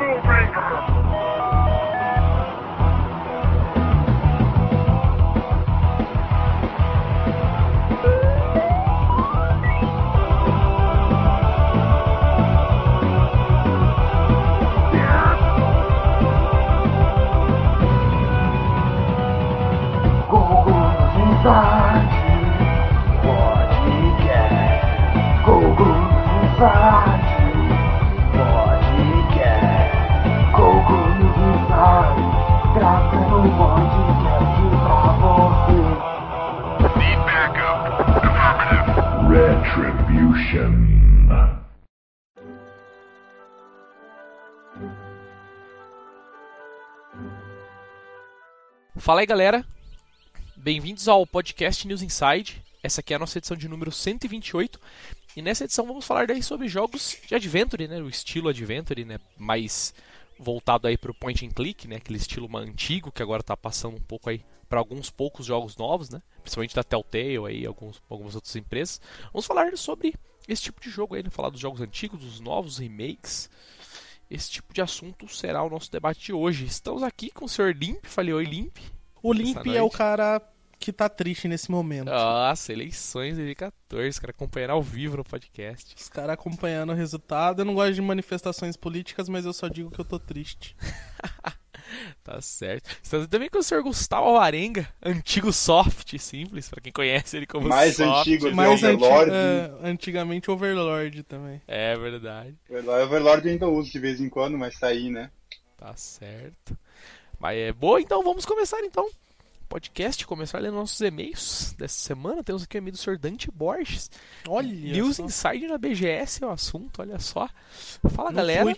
Afro Fala aí galera, bem-vindos ao podcast News Inside. Essa aqui é a nossa edição de número 128 e nessa edição vamos falar daí sobre jogos de Adventure, né, o estilo Adventure, né, mais voltado aí para o point and click, né, aquele estilo antigo que agora está passando um pouco aí para alguns poucos jogos novos, né, principalmente da Telltale aí, alguns, algumas outras empresas. Vamos falar sobre esse tipo de jogo aí, né, falar dos jogos antigos, dos novos remakes. Esse tipo de assunto será o nosso debate de hoje. Estamos aqui com o Sr. Limp. Falei oi, Limp. O Limp é o cara que tá triste nesse momento. Nossa, eleições 2014, os caras acompanhando ao vivo no podcast. Os caras acompanhando o resultado. Eu não gosto de manifestações políticas, mas eu só digo que eu tô triste. tá certo. Estamos também com o senhor Gustavo Arenga, antigo soft simples, para quem conhece ele como Mais soft. antigo, Mais Overlord. anti é, antigamente Overlord também. É verdade. Overlord eu ainda uso de vez em quando, mas tá aí, né? Tá certo. Mas é boa, então vamos começar então. Podcast, começar lendo nossos e-mails dessa semana. Temos aqui o e-mail do Sr. Dante Borges. Olha News só. Inside na BGS é o assunto, olha só. Fala, Não galera. fui.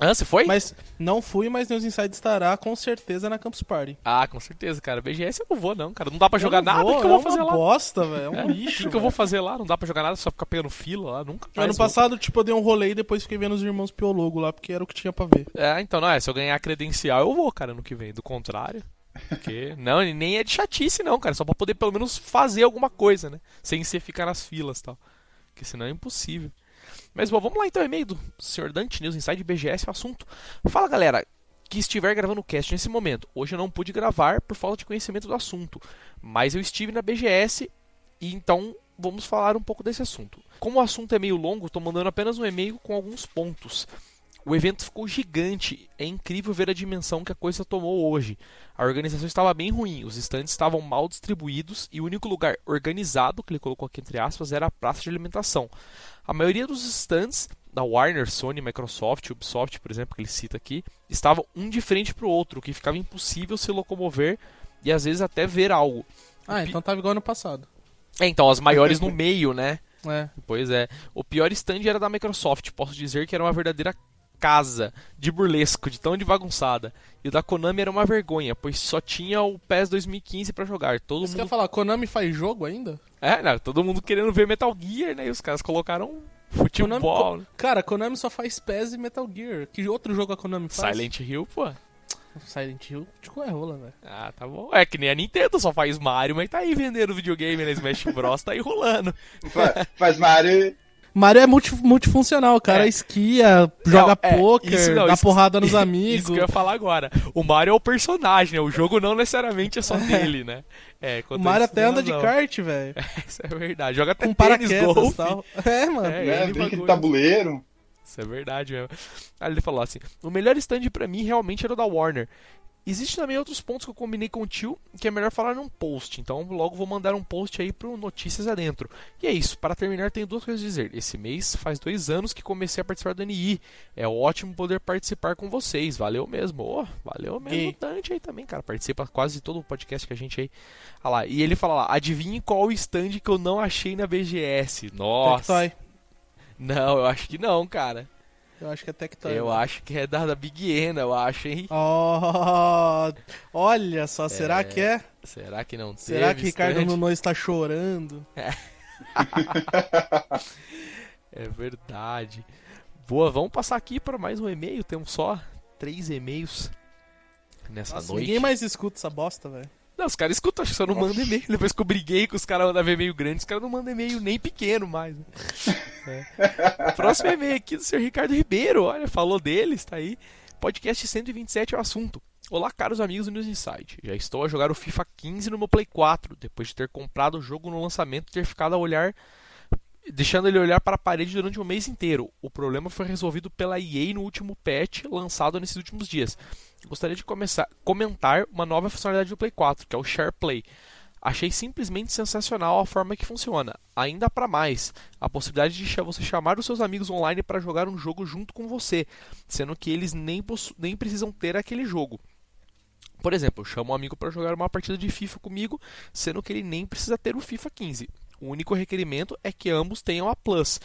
Ah, você foi? Mas não fui, mas News Inside estará com certeza na Campus Party. Ah, com certeza, cara. BGS eu não vou, não, cara. Não dá pra jogar Eu não nada. vou, O que eu vou é fazer uma lá? bosta, velho. É um É, lixo. O que eu vou fazer lá? Não dá pra jogar nada, só ficar pegando fila lá. Nunca mais Ano vou. passado, tipo, eu dei um rolê e depois fiquei vendo os irmãos Piologo lá, porque era o que tinha pra ver. É, então, não é. Se eu ganhar credencial, eu vou, cara, no que vem. Do contrário. Porque. não, nem é de chatice, não, cara. Só pra poder pelo menos fazer alguma coisa, né? Sem ser ficar nas filas e tal. Porque senão é impossível. Mas bom, vamos lá então, e-mail do Sr. Dante News Inside BGS, o assunto. Fala galera, que estiver gravando o cast nesse momento. Hoje eu não pude gravar por falta de conhecimento do assunto, mas eu estive na BGS e então vamos falar um pouco desse assunto. Como o assunto é meio longo, estou mandando apenas um e-mail com alguns pontos. O evento ficou gigante, é incrível ver a dimensão que a coisa tomou hoje. A organização estava bem ruim, os estandes estavam mal distribuídos e o único lugar organizado, que ele colocou aqui entre aspas, era a praça de alimentação. A maioria dos stands da Warner, Sony, Microsoft, Ubisoft, por exemplo, que ele cita aqui, estavam um de frente para o outro, o que ficava impossível se locomover e às vezes até ver algo. Ah, então tava igual ano passado. É, então, as maiores no meio, né? É. Pois é. O pior stand era da Microsoft. Posso dizer que era uma verdadeira casa de burlesco, de tão de bagunçada. E o da Konami era uma vergonha, pois só tinha o PES 2015 pra jogar. Todo Você quer mundo. falar, Konami faz jogo ainda? É, não, todo mundo querendo ver Metal Gear, né? E os caras colocaram futebol. Konami, né? Cara, Konami só faz PES e Metal Gear. Que outro jogo a Konami faz? Silent Hill, pô. Silent Hill, tipo, é rola, velho. Ah, tá bom. É que nem a Nintendo só faz Mario, mas tá aí vendendo videogame na Smash Bros. tá aí rolando. Fa- Faz Mario. Mario é multi- multifuncional, o cara É. esquia, joga Não, é, poker, isso não, dá isso- porrada nos Isso amigos. que eu ia falar agora. O Mario é o personagem, né? O jogo não necessariamente é só dele, né? É, O Mario isso, até anda de kart, velho. Isso é verdade. Joga até Com tênis, paraquedas golfe. tal. É, mano. É, né? Brinca de bagulho. tabuleiro. Isso é verdade mesmo. Aí ele falou assim: o melhor stand pra mim realmente era o da Warner. Existem também outros pontos que eu combinei com o tio que é melhor falar num post. Então logo vou mandar um post aí pro Notícias Adentro. E é isso. Para terminar, tenho duas coisas a dizer. Esse mês faz dois anos que comecei a participar do NI. É ótimo poder participar com vocês. Valeu mesmo. Ô, valeu mesmo Gay. Dante aí também, cara. Participa quase todo o podcast que a gente aí. Olha lá. E ele fala lá: adivinhe qual o stand que eu não achei na BGS. Nossa. Tectoy. Não, eu acho que não, cara. Eu acho que é Tectoy. Eu velho. acho que é da, da Big Ena, eu acho, hein? Oh, olha só, será que é? Será que não Será teve que Ricardo stand? Nuno está chorando? É verdade. Boa, vamos passar aqui para mais um e-mail. Temos só três e-mails nessa Nossa, noite. ninguém mais escuta essa bosta, velho. Não, os caras escutam, acho que só não mandam e-mail. Depois que eu briguei com os caras mandavam e-mail grande, os caras não mandam e-mail nem pequeno mais. né? É. Próximo e-mail aqui do Sr. Ricardo Ribeiro. Olha, falou dele, está aí. Podcast 127 é o assunto. Olá, caros amigos do News Insight. Já estou a jogar o FIFA 15 no meu Play 4, depois de ter comprado o jogo no lançamento e ter ficado a olhar deixando ele olhar para a parede durante um mês inteiro. O problema foi resolvido pela EA no último patch lançado nesses últimos dias. Gostaria de começar, comentar uma nova funcionalidade do Play 4, que é o Share Play. Achei simplesmente sensacional a forma que funciona. Ainda para mais, a possibilidade de você chamar os seus amigos online para jogar um jogo junto com você, sendo que eles nem, nem precisam ter aquele jogo. Por exemplo, eu chamo um amigo para jogar uma partida de FIFA comigo, sendo que ele nem precisa ter o FIFA 15. O único requerimento é que ambos tenham a Plus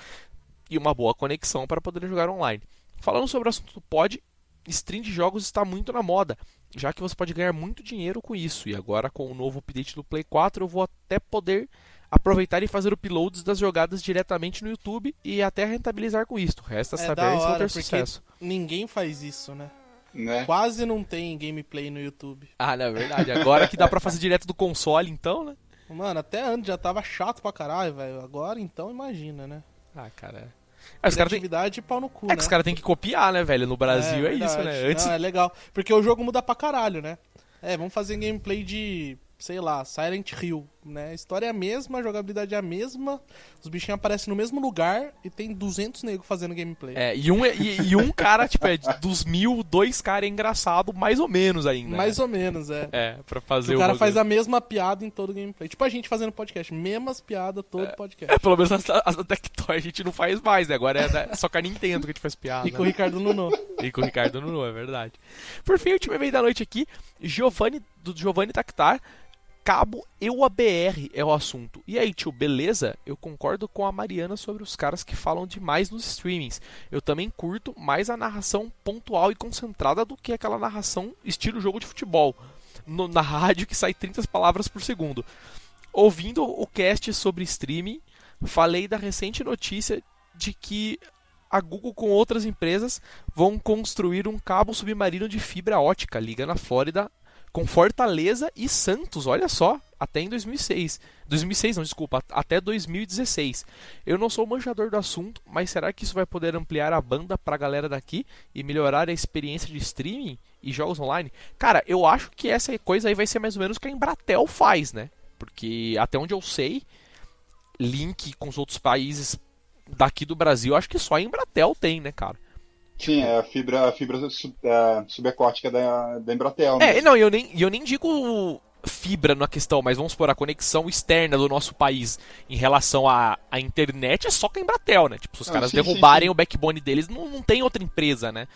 e uma boa conexão para poder jogar online. Falando sobre o assunto do pod, stream de jogos está muito na moda, já que você pode ganhar muito dinheiro com isso. E agora com o novo update do Play 4, eu vou até poder aproveitar e fazer uploads das jogadas diretamente no YouTube e até rentabilizar com isso. Resta É saber se vou hora, ter sucesso. ninguém faz isso, né? Né? Quase não tem gameplay no YouTube. Ah, não é verdade. Agora que dá pra fazer direto do console, então, né? Mano, até antes já tava chato pra caralho, velho. Agora então imagina, né? Ah, cara. É, os caras têm Criatividade pau no cu, é né? que os caras têm que copiar, né, velho? No Brasil é, isso, verdade. né? Antes Não, é legal. Porque o jogo muda pra caralho, né? É, vamos fazer gameplay de, sei lá, Silent Hill, né? A história é a mesma, a jogabilidade é a mesma, os bichinhos aparecem no mesmo lugar e tem 200 negros fazendo gameplay. É, e um, é- e, e um cara, tipo, é dos mil, dois caras é engraçado, mais ou menos ainda. Mais ou menos, é. É, pra fazer o cara bagulho. faz a mesma piada em todo gameplay. Tipo a gente fazendo podcast, mesmas piadas todo podcast. É, pelo menos as, as da Tectoy a gente não faz mais, né? Agora é da- só com a Nintendo que a gente faz piada. E com o Ricardo Nuno. E com o Ricardo Nuno, é verdade. Por fim, o último e-mail da noite aqui, Giovanni, do Giovanni Tactar, Cabo EUABR é o assunto. E aí, tio, beleza? Eu concordo com a Mariana sobre os caras que falam demais nos streamings. Eu também curto mais a narração pontual e concentrada do que aquela narração estilo jogo de futebol. No- na rádio que sai 30 palavras por segundo. Ouvindo o cast sobre streaming, falei da recente notícia de que a Google com outras empresas vão construir um cabo submarino de fibra ótica liga na Flórida com Fortaleza e Santos, olha só, até em 2006. 2006 não, desculpa, até 2016. Eu não sou manjador do assunto, mas será que isso vai poder ampliar a banda pra galera daqui e melhorar a experiência de streaming e jogos online? Cara, eu acho que essa coisa aí vai ser mais ou menos o que a Embratel faz, né? Porque até onde eu sei, link com os outros países daqui do Brasil, acho que só a Embratel tem, né, cara? Sim, é a fibra, a fibra sub, é, subaquática da, da Embratel. né? É, não, eu nem, eu nem digo fibra na questão, mas vamos supor, a conexão externa do nosso país em relação à, à internet é só com a Embratel, né? Tipo, se os Ah, caras sim, sim, derrubarem sim. o backbone deles, não, não tem outra empresa, né?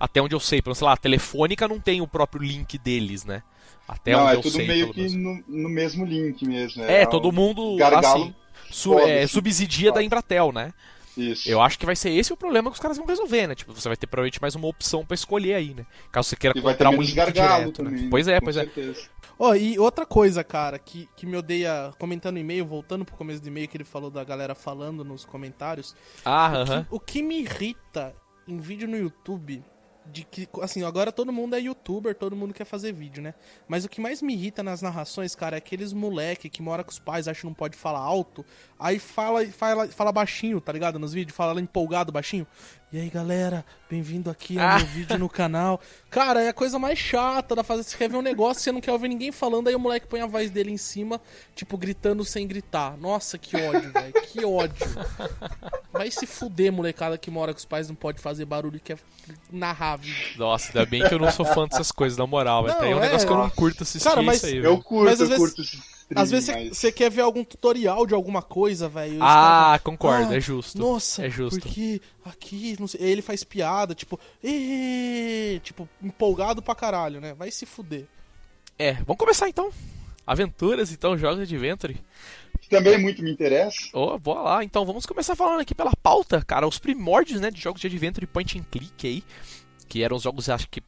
Até onde eu sei, pelo sei lá, a Telefônica não tem o próprio link deles, né? Até não, onde é eu tudo sei, meio que no, no mesmo link mesmo. É, todo mundo, gargalo assim, su- é, subsidia da. Embratel, né? Isso. Eu acho que vai ser esse o problema que os caras vão resolver, né? Tipo, você vai ter provavelmente mais uma opção pra escolher aí, né? Caso você queira E vai ter comprar um link direto, né? também. Pois é, com pois é. certeza. Ó, e outra coisa, cara, que, que me odeia, comentando no e-mail, voltando pro começo do e-mail que ele falou da galera falando nos comentários, Ah, o que- aham. o que me irrita em vídeo no YouTube, de que, assim, agora todo mundo é youtuber, todo mundo quer fazer vídeo, né? Mas o que mais me irrita nas narrações, cara, é aqueles moleque que mora com os pais, acha que não pode falar alto, aí fala, fala, fala baixinho, tá ligado? Nos vídeos, fala empolgado baixinho. E aí, galera, bem-vindo aqui ao Ah. meu vídeo no canal. Cara, é a coisa mais chata da fazer. Você quer ver um negócio, você não quer ouvir ninguém falando, aí o moleque põe a voz dele em cima, tipo, gritando sem gritar. Nossa, que ódio, velho. Que ódio. Vai se fuder, molecada que mora com os pais, não pode fazer barulho e quer narrar vídeo. Nossa, ainda bem que eu não sou fã dessas coisas, na moral. Não, ter um é, negócio que eu não nossa. curto assistir Cara, mas isso aí, Eu curto, Mas eu vezes- curto esse stream, Às vezes mas... você quer ver algum tutorial de alguma coisa, velho. Ah, caras- concordo, Ah, é justo. Nossa, é justo. porque aqui, não sei, ele faz piada, tipo, "Ê", tipo, empolgado pra caralho, né? Vai se fuder. É, vamos começar então. Aventuras, então, jogos de adventure. Que também muito me interessa. Oh, bora lá. Então, vamos começar falando aqui pela pauta, cara. Os primórdios, né, de jogos de adventure e point and click aí. Que eram os jogos, acho que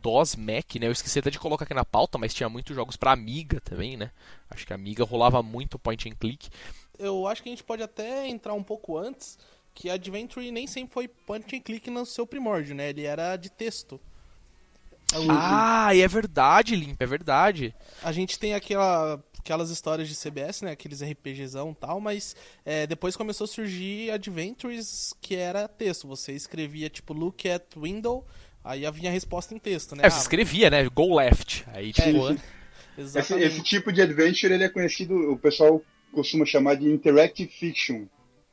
DOS, Mac, né? Eu esqueci até de colocar aqui na pauta, mas tinha muitos jogos pra Amiga também, né? Acho que a Amiga rolava muito point and click. Eu acho que a gente pode até entrar um pouco antes, que Adventure nem sempre foi point and click no seu primórdio, né? Ele era de texto. Ah, e é verdade, Limpa, é verdade. A gente tem aquela, aquelas histórias de CBS, né? Aqueles RPGzão e tal, mas é, depois começou a surgir Adventures que era texto. Você escrevia tipo look at window, aí vinha a resposta em texto, né? É, você escrevia, né? Go left. Aí, tipo. Esse, esse, tipo de adventure ele é conhecido, o pessoal costuma chamar de interactive fiction.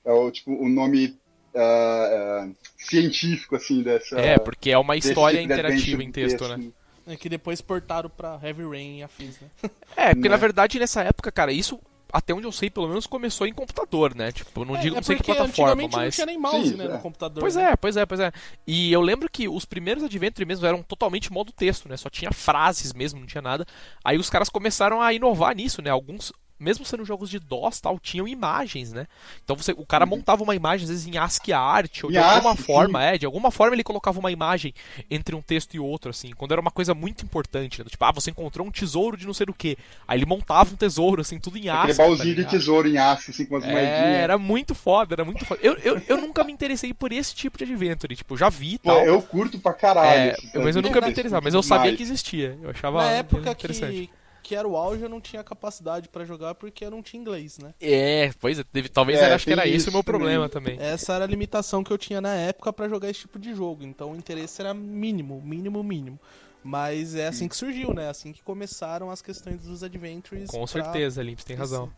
É o, tipo, o nome uh, uh, científico, assim, dessa. É, porque é uma história tipo interativa em texto, texto, né? É que depois portaram pra Heavy Rain e afins, né? É, porque né? na verdade nessa época, cara, isso até onde eu sei, pelo menos começou em computador, né? Tipo, não é, digo, é não sei que plataforma, mas. não tinha nem mouse, Sim, né, é. no computador. Pois né? é, pois é, pois é. E eu lembro que os primeiros Adventure mesmo eram totalmente modo texto, né? Só tinha frases mesmo, não tinha nada. Aí os caras começaram a inovar nisso, né? Alguns mesmo sendo jogos de DOS tal, tinham imagens, né? Então você, o cara uhum. montava uma imagem, às vezes em ASCII art, ou de alguma forma, sim. é, de alguma forma ele colocava uma imagem entre um texto e outro, assim, quando era uma coisa muito importante, né? Tipo, ah, você encontrou um tesouro de não sei o que. Aí ele montava um tesouro, assim, tudo em ASCII. Aquele baúzinho tá de tesouro em ASCII, assim, com umas é, moedinhas. Era muito foda, era muito foda. Eu, eu, eu nunca me interessei por esse tipo de adventure, tipo, já vi tal. eu curto pra caralho. É, mas eu nunca me interessava, mas eu sabia que existia. Eu achava Na época interessante. que que era o auge, eu não tinha capacidade para jogar porque eu não tinha inglês, né? É, pois é, talvez é, era, acho que era esse o meu problema também. Essa era a limitação que eu tinha na época para jogar esse tipo de jogo, então o interesse era mínimo, mínimo, mínimo. Mas é assim que surgiu, né? Assim que começaram as questões dos adventures. Com pra... certeza, Limps tem razão.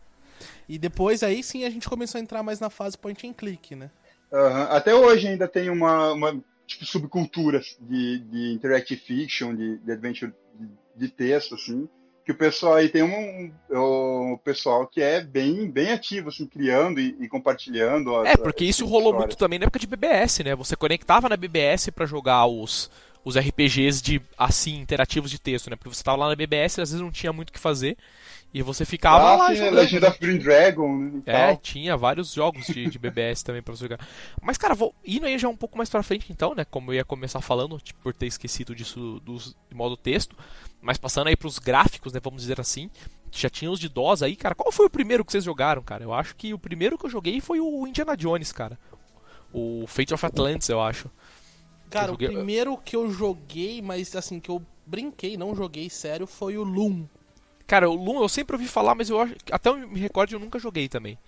E depois aí sim a gente começou a entrar mais na fase point and click, né? Uhum. Até hoje ainda tem uma, uma tipo, subcultura de, de interactive fiction, de, de adventure de, de texto, assim que o pessoal aí tem um, um, um, pessoal que é bem, bem ativo, assim, criando e, e compartilhando. As, é, porque isso rolou muito também na época de BBS, né? Você conectava na BBS para jogar os, os RPGs de assim interativos de texto, né? Porque você tava lá na BBS e às vezes não tinha muito o que fazer. E você ficava ah, lá jogando. Legend of Green Dragon, né, É, tal. tinha vários jogos de, de BBS também pra você jogar. Mas, cara, vou indo aí já um pouco mais pra frente, então, né? Como eu ia começar falando, tipo, por ter esquecido disso do, do modo texto. Mas passando aí pros gráficos, né? Vamos dizer assim. Já tinha os de DOS aí, cara. Qual foi o primeiro que vocês jogaram, cara? Eu acho que o primeiro que eu joguei foi o Indiana Jones, cara. O Fate of Atlantis, eu acho. Cara, joguei... o primeiro que eu joguei, mas assim, que eu brinquei, não joguei sério, foi o Loom. Cara, o Loom eu sempre ouvi falar, mas eu acho, até eu me recordo eu nunca joguei também.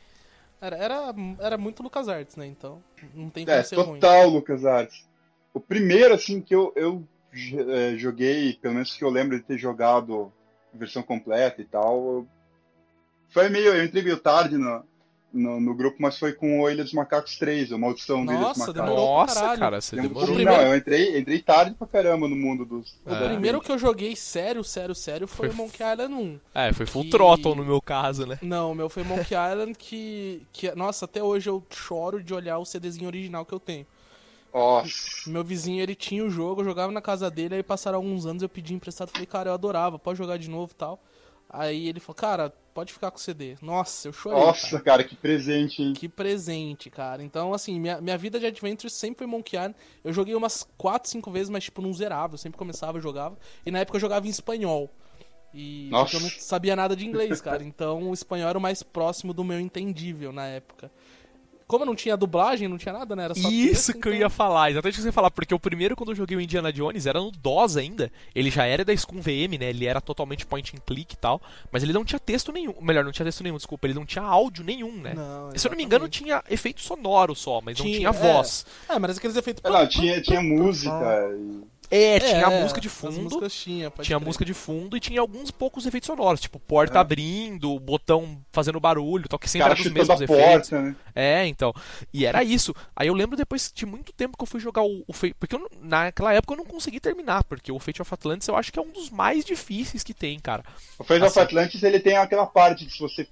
Era, era, era muito LucasArts, né? Então, não tem como é, ser total ruim. LucasArts. O primeiro, assim, que eu, eu é, joguei, pelo menos que eu lembro de ter jogado versão completa e tal, foi meio, eu entrei meio tarde no, no, no, grupo, mas foi com o Ilha dos Macacos 3, a Maldição do Ilha dos Macacos. Nossa, cara, você demorou. Não, primeiro... eu entrei, entrei tarde pra caramba no mundo dos... O é. primeiro que eu joguei sério, sério, sério foi, foi Monkey Island 1. É, foi Full que... Throttle no meu caso, né? Não, o meu foi Monkey Island que, que... Nossa, até hoje eu choro de olhar o CDzinho original que eu tenho. Nossa. Meu vizinho, ele tinha o jogo, eu jogava na casa dele, aí passaram alguns anos, eu pedi emprestado, falei, cara, eu adorava, pode jogar de novo e tal. Aí ele falou, cara, pode ficar com o CD. Nossa, eu chorei. Nossa, cara, cara que presente, hein? Que presente, cara. Então, assim, minha, minha vida de Adventure sempre foi Monkey Island. Eu joguei umas 4, 5 vezes, mas, tipo, não zerava. Eu sempre começava e jogava. E na época eu jogava em espanhol. E eu não sabia nada de inglês, cara. Então o espanhol era o mais próximo do meu entendível na época. Como não tinha dublagem, não tinha nada, né? Era só Isso texto, que então... eu ia falar, exatamente o que você ia falar, porque o primeiro quando eu joguei o Indiana Jones era no DOS ainda. Ele já era da Scum VM, né? Ele era totalmente point and click e tal, mas ele não tinha texto nenhum. Melhor, não tinha texto nenhum, desculpa, ele não tinha áudio nenhum, né? Não, Se eu não me engano, tinha efeito sonoro só, mas tinha, não tinha é. voz. É, mas aqueles efeitos. É, não, tinha, tinha música. E... É, tinha é, a música de fundo. Tinha, tinha música de fundo e tinha alguns poucos efeitos sonoros, tipo porta é. abrindo, botão fazendo barulho, tal, que sempre era dos mesmos porta, efeitos. Né? É, então. E era isso. Aí eu lembro depois de muito tempo que eu fui jogar o, o Fate. Porque eu, naquela época eu não consegui terminar, porque o Fate of Atlantis eu acho que é um dos mais difíceis que tem, cara. O Fate assim, of Atlantis ele tem aquela parte que se você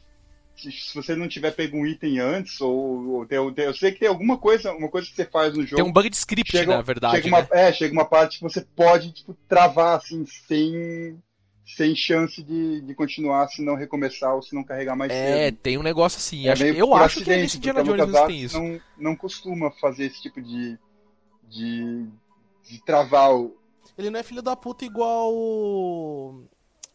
se você não tiver pego um item antes, ou, ou tem, eu sei que tem alguma coisa, uma coisa que você faz no jogo. Tem um bug de script, chega, na verdade. Chega uma, né? É, chega uma parte que você pode, tipo, travar assim, sem, sem chance de, de continuar se não recomeçar ou se não carregar mais é, cedo. tem um negócio assim. É acho, eu acho acidente, que nesse Indiana Jones tem isso. Não, não costuma fazer esse tipo de, de, de travar o. Ele não é filho da puta igual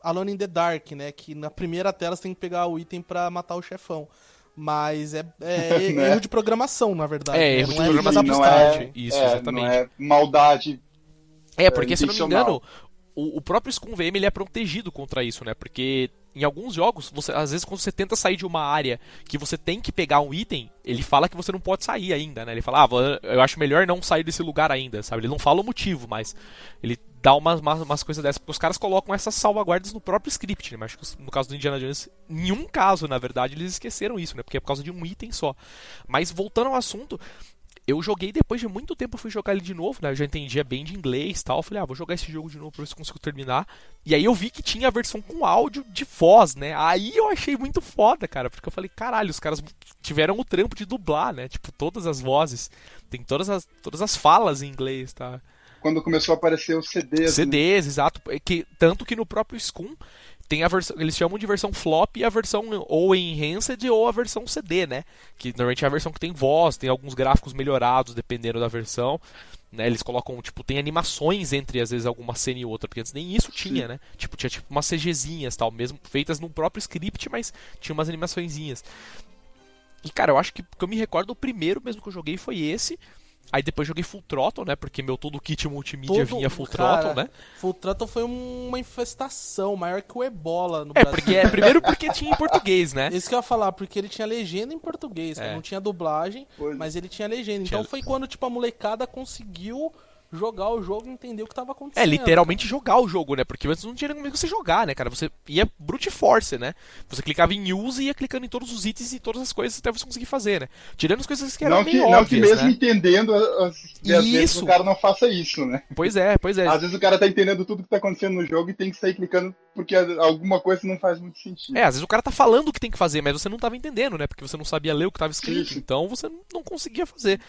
Alone in the Dark, né? Que na primeira tela você tem que pegar o item para matar o chefão. Mas é, é né? erro de programação, na verdade. É, né? erro de é programação. Não é, Isso, é, exatamente. Não é maldade. É, porque se eu não me engano, o, o próprio Scum VM ele é protegido contra isso, né? Porque em alguns jogos, você, às vezes quando você tenta sair de uma área que você tem que pegar um item, ele fala que você não pode sair ainda, né? Ele fala, ah, eu acho melhor não sair desse lugar ainda, sabe? Ele não fala o motivo, mas ele dá umas, umas, umas coisas dessas, porque os caras colocam essas salvaguardas no próprio script, né? Mas acho que no caso do Indiana Jones, em um caso, na verdade, eles esqueceram isso, né? Porque é por causa de um item só. Mas voltando ao assunto, eu joguei depois de muito tempo, fui jogar ele de novo, né? Eu já entendia bem de inglês e tal. Eu falei, ah, vou jogar esse jogo de novo pra ver se consigo terminar. E aí eu vi que tinha a versão com áudio de voz, né? Aí eu achei muito foda, cara, porque eu falei, caralho, os caras tiveram o trampo de dublar, né? Tipo, todas as vozes. Tem todas as, todas as falas em inglês, tá? Quando começou a aparecer os CDs. CDs, né? exato. É que, tanto que no próprio Scum tem a versão, eles chamam de versão flop e a versão ou enhanced ou a versão CD, né? Que normalmente é a versão que tem voz, tem alguns gráficos melhorados dependendo da versão. Né, eles colocam, tipo, tem animações entre às vezes alguma cena e outra, porque antes nem isso tinha, Sim. né? Tipo, tinha tipo umas CGzinhas tal, mesmo feitas no próprio script, mas tinha umas animaçõezinhas. E cara, eu acho que, que eu me recordo o primeiro mesmo que eu joguei foi esse. Aí depois joguei Full Throttle, né? Porque meu todo kit multimídia todo, vinha Full cara, Throttle, né? Full Throttle foi uma infestação maior que o Ebola no é, Brasil. Porque, é, primeiro porque tinha em português, né? Isso que eu ia falar, porque ele tinha legenda em português, é. não tinha dublagem, pois. mas ele tinha legenda. Então foi quando, tipo, a molecada conseguiu jogar o jogo e entender o que estava acontecendo. É, literalmente cara. jogar o jogo, né? Porque antes não tinha nem como você jogar, né, cara? Você ia brute force, né? Você clicava em use e ia clicando em todos os itens e todas as coisas até você conseguir fazer, né? Tirando as coisas que eram não meio que, óbvias, Não que mesmo né? entendendo, as, às vezes o cara não faça isso, né? Pois é, pois é. Às vezes o cara tá entendendo tudo que tá acontecendo no jogo e tem que sair clicando porque alguma coisa não faz muito sentido. É, às vezes o cara tá falando o que tem que fazer, mas você não tava entendendo, né? Porque você não sabia ler o que tava escrito, Isso. então você não conseguia fazer.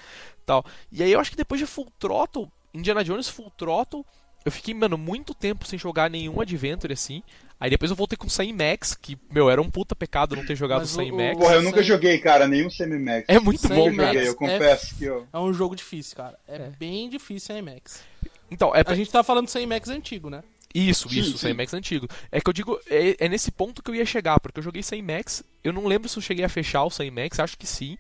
tal. E aí eu acho que depois de Full Throttle, Indiana Jones Full Throttle, eu fiquei, mano, muito tempo sem jogar nenhum Adventure assim. Aí depois eu voltei com o Sam Max, que, meu, era um puta pecado não ter jogado o Sam Max. Porra, eu nunca joguei, cara, nenhum Sam Max. É muito bom, cara. Joguei, eu confesso é, que eu... É um jogo difícil, cara. É, é. bem difícil Sam Max. Então, é... A gente tá falando do Sam Max antigo, né? Isso, sim, isso, sim. Max antigo. É que eu digo, é, é, nesse ponto que eu ia chegar, porque eu joguei Sam Max, eu não lembro se eu cheguei a fechar o Sam Max, acho que sim.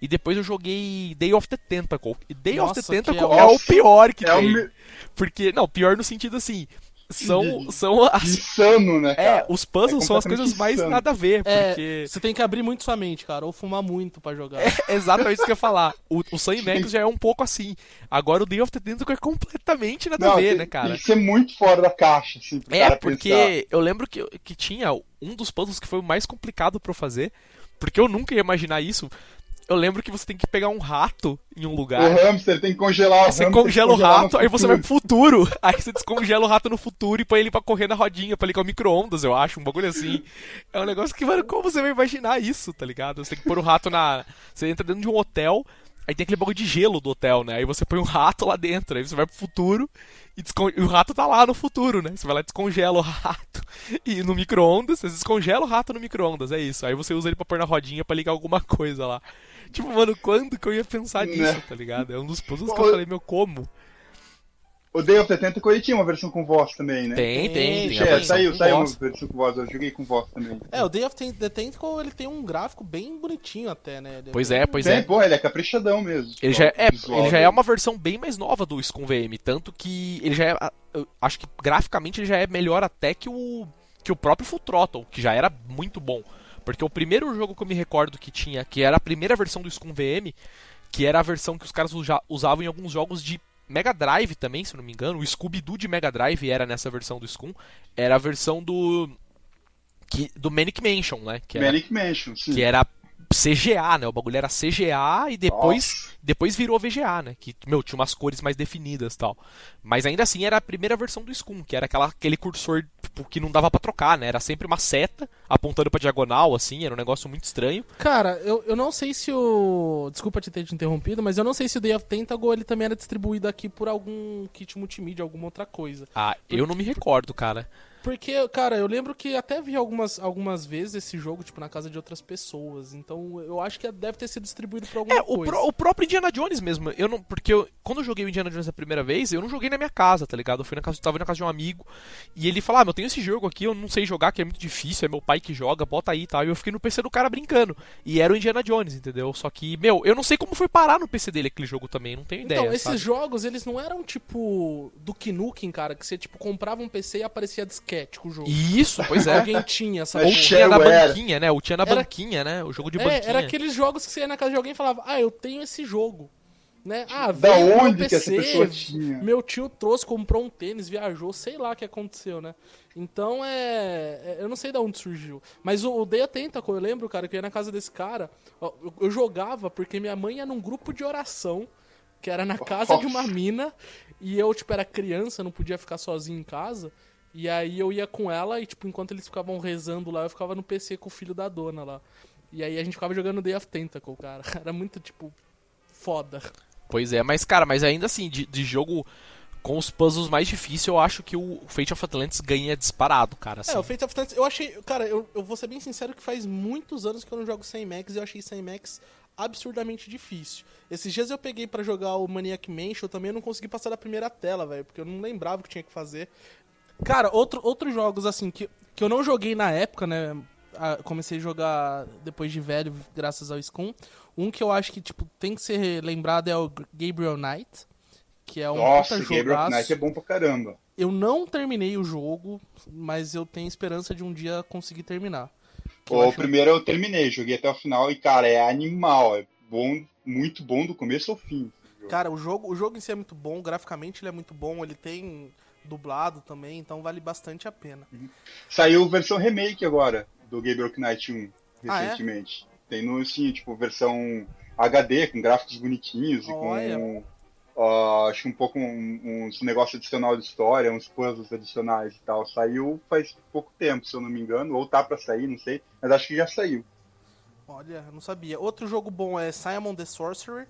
E depois eu joguei Day of the Tentacle. E Day Nossa, of the Tentacle é, é, o pior que é tem. O... Porque, não, pior no sentido assim, são, são as... Insano, né, é, cara? É, os puzzles é são as coisas mais insano. nada a ver, é, porque... Você tem que abrir muito sua mente, cara, ou fumar muito para jogar. É exatamente isso que eu ia falar. O, o Sun Max já é um pouco assim. Agora o Day of the Tentacle é completamente nada Não, a ver, tem, né, cara? Tem que ser muito fora da caixa, assim, É, porque pensar. eu lembro que, que tinha um dos puzzles que foi o mais complicado para fazer, porque eu nunca ia imaginar isso. Eu lembro que você tem que pegar um rato em um lugar. O hamster tem que congelar o Você congela o rato, aí você vai pro futuro. Aí você descongela o rato no futuro e põe ele pra correr na rodinha, pra ligar o micro-ondas, eu acho, um bagulho assim. É um negócio que, mano, como você vai imaginar isso, tá ligado? Você tem que pôr o rato na. Você entra dentro de um hotel, aí tem aquele bagulho de gelo do hotel, né? Aí você põe um rato lá dentro, aí você vai pro futuro e, descon... e o rato tá lá no futuro, né? Você vai lá e descongela o rato e no micro-ondas, você descongela o rato no micro-ondas, é isso. Aí você usa ele pra pôr na rodinha pra ligar alguma coisa lá. Tipo, mano, quando que eu ia pensar né? nisso, tá ligado? É um dos puzzles que eu falei, meu, como? O Day of the Tentacle ele tinha uma versão com voz também, né? Tem, tem. tem é, saiu, saiu uma versão com voz, eu joguei com voz também. É, o Day of the Tentacle ele tem um gráfico bem bonitinho até, né? Ele pois é, pois tem, é. Pô, ele é caprichadão mesmo. Ele já é, ele já é uma versão bem mais nova do Scum VM, tanto que ele já é, acho que graficamente ele já é melhor até que o que o próprio Full Throttle, que já era muito bom. Porque o primeiro jogo que eu me recordo que tinha, que era a primeira versão do Scum VM, que era a versão que os caras usavam em alguns jogos de Mega Drive também, se não me engano. O Scooby-Doo de Mega Drive era nessa versão do Scum. Era a versão do. Que, do Manic Mansion, né? Que era, Manic Mansion, sim. Que era CGA, né? O bagulho era CGA e depois Nossa. depois virou VGA, né? Que, meu, tinha umas cores mais definidas tal. Mas ainda assim era a primeira versão do Scum, que era aquela, aquele cursor tipo, que não dava para trocar, né? Era sempre uma seta apontando pra diagonal, assim, era um negócio muito estranho. Cara, eu, eu não sei se o. Desculpa te ter te interrompido, mas eu não sei se o Day of Tentacle ele também era distribuído aqui por algum kit multimídia, alguma outra coisa. Ah, eu não me recordo, cara. Porque, cara, eu lembro que até vi algumas, algumas vezes esse jogo, tipo, na casa de outras pessoas. Então eu acho que deve ter sido distribuído pra alguma É, o, coisa. pró- o próprio Indiana Jones mesmo. Eu não, porque eu- quando eu joguei o Indiana Jones a primeira vez, eu não joguei na minha casa, tá ligado? Eu fui na casa, tava na casa de um amigo e ele falou: Ah, meu, eu tenho esse jogo aqui, eu não sei jogar, que é muito difícil, é meu pai que joga, bota aí e tal. E eu fiquei no PC do cara brincando. E era o Indiana Jones, entendeu? Só que, meu, eu não sei como foi parar no PC dele aquele jogo também, não tenho ideia. Então, esses sabe? jogos, eles não eram tipo do Nukem, cara, que você tipo comprava um PC e aparecia disquete com o jogo. Isso, pois é. Alguém tinha essa É Ou tinha na banquinha, né? Ou tinha na Era- banquinha, né? O jogo de É, banquinha. era aqueles jogos que você ia na casa de alguém e falava, ah, eu tenho esse jogo. Né? Ah, Da veio onde meu que essa PC, pessoa tinha? Meu tio trouxe, comprou um tênis, viajou, sei lá o que aconteceu, né? Então é. é- Eu não sei de onde surgiu. Mas o, o Deia Tentacle, eu lembro, cara, que eu ia na casa desse cara. Eu, eu jogava porque minha mãe ia num grupo de oração, que era na casa de uma Nossa. mina, e eu, tipo, era criança, não podia ficar sozinho em casa. E aí eu ia com ela e, tipo, enquanto eles ficavam rezando lá, eu ficava no PC com o filho da dona lá. E aí a gente ficava jogando Day of Tentacle, cara. Era muito, tipo, foda. Pois é, mas cara, mas ainda assim, de, de jogo com os puzzles mais difíceis, eu acho que o Fate of Atlantis ganha disparado, cara. Assim. É, o Fate of Atlantis, eu achei. Cara, eu, eu vou ser bem sincero que faz muitos anos que eu não jogo sem Max e eu achei sem Max absurdamente difícil. Esses dias eu peguei pra jogar o Maniac Mansion, eu também não consegui passar da primeira tela, velho, porque eu não lembrava o que tinha que fazer. Cara, outro, outros jogos assim que, que eu não joguei na época, né? Comecei a jogar depois de velho, graças ao Scum. Um que eu acho que tipo tem que ser lembrado é o Gabriel Knight, que é um Nossa, Gabriel jogaço. Knight é bom pra caramba. Eu não terminei o jogo, mas eu tenho esperança de um dia conseguir terminar. O acho- primeiro eu terminei, joguei até o final e, cara, é animal. É bom, muito bom do começo ao fim. Cara, o jogo, o jogo em si é muito bom, graficamente ele é muito bom, ele tem dublado também, então vale bastante a pena. Saiu versão remake agora do Gabriel Knight 1, Ah, é? recentemente. Tem no, assim, tipo, versão HD, com gráficos bonitinhos e com. ó, acho um pouco um- uns negócios adicional de história, uns puzzles adicionais e tal. Saiu faz pouco tempo, se eu não me engano, ou tá pra sair, não sei, mas acho que já saiu. Olha, não sabia. Outro jogo bom é Simon the Sorcerer.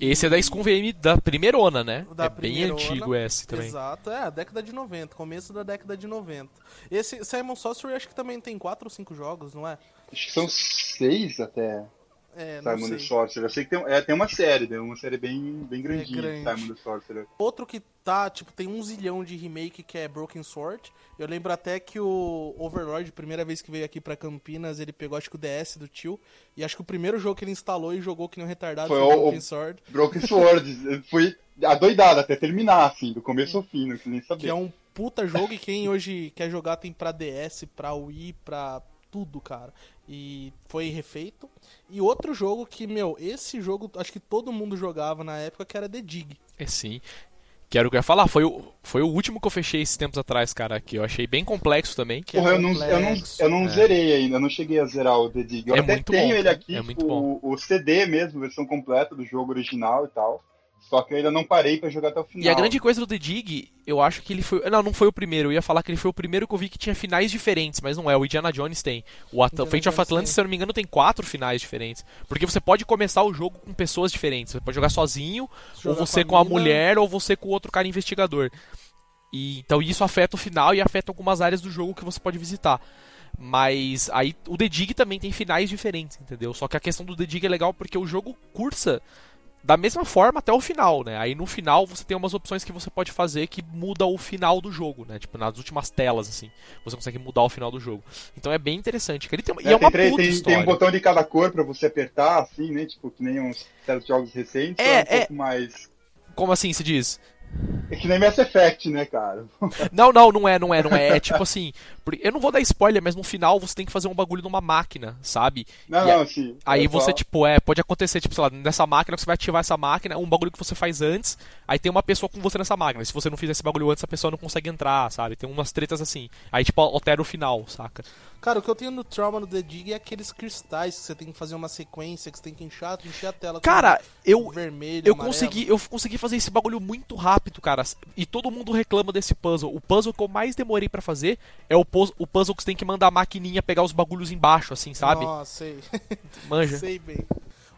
Esse é da Scum VM da primeirona, né? Da é bem antigo esse também. Exato, é, a década de 90, começo da década de 90. Esse Simon Sorcerer acho que também tem 4 ou 5 jogos, não é? Acho que são seis até. É, não Simon sei. the Sorcerer. Eu sei que tem, é, tem uma série, tem uma série bem, bem grandinha, É grande. Simon the Sorcerer. Outro que tá, tipo, tem um zilhão de remake que é Broken Sword. Eu lembro até que o Overlord, primeira vez que veio aqui pra Campinas, ele pegou acho que o DS do tio. E acho que o primeiro jogo que ele instalou e jogou que nem um retardado Foi foi, o- Broken Sword. Broken Sword. fui adoidado até terminar, assim, do começo ao fim, não nem saber. Que é um puta jogo e quem hoje quer jogar tem pra DS, pra Wii, pra tudo, cara. E foi refeito. E outro jogo que, meu, esse jogo acho que todo mundo jogava na época, que era The Dig. É sim. Quero que eu ia falar, foi o, foi o último que eu fechei esses tempos atrás, cara, que eu achei bem complexo também. Que é Porra, eu não, eu não, complexo. eu não É. zerei ainda, eu não cheguei a zerar o The Dig. Eu É até muito tenho bom, ele aqui, É tipo, muito bom. o, o CD mesmo, versão completa do jogo original e tal. Só que eu ainda não parei pra jogar até o final. E a grande coisa do The Dig, eu acho que ele foi. Não, não foi o primeiro. Eu ia falar que ele foi o primeiro que eu vi que tinha finais diferentes, mas não é. O Indiana Jones tem. O At Indiana Fate of Atlantis, tem. se eu não me engano, tem quatro finais diferentes. Porque você pode começar o jogo com pessoas diferentes. Você pode jogar sozinho, ou você com com a a mina. mulher, ou você com o outro cara investigador. E, então isso afeta o final e afeta algumas áreas do jogo que você pode visitar. Mas aí o The Dig também tem finais diferentes, entendeu? Só que a questão do The Dig é legal porque o jogo cursa da mesma forma até o final, né? Aí no final você tem umas opções que você pode fazer que muda o final do jogo, né? Tipo, nas últimas telas, assim, você consegue mudar o final do jogo. Então é bem interessante. cara. E, tem, e É, é uma tem, puta tem, tem história. um botão de cada cor pra você apertar, assim, né? Tipo, que nem uns certos jogos recentes. É, ou um é. pouco mais. Como assim se diz? É que nem Mass Effect, né, cara? Não, não, não é, não é, não é. É tipo assim, eu não vou dar spoiler, mas no final você tem que fazer um bagulho numa máquina, sabe? Não, E não, sim. Aí é você, só- tipo, é, pode acontecer, tipo, sei lá, nessa máquina você vai ativar essa máquina, um bagulho que você faz antes, aí tem uma pessoa com você nessa máquina. Se você não fizer esse bagulho antes, a pessoa não consegue entrar, sabe? Tem umas tretas assim. Aí, tipo, altera o final, saca? Cara, o que eu tenho no trauma no The Dig é aqueles cristais que você tem que fazer uma sequência, que você tem que encher, encher a tela com Cara, eu. vermelho, Eu amarelo. consegui, eu consegui fazer esse bagulho muito rápido, cara. E todo mundo reclama desse puzzle. O puzzle que eu mais demorei pra fazer é o, o puzzle que você tem que mandar a maquininha pegar os bagulhos embaixo, assim, sabe? Nossa, sei. Manja. sei bem.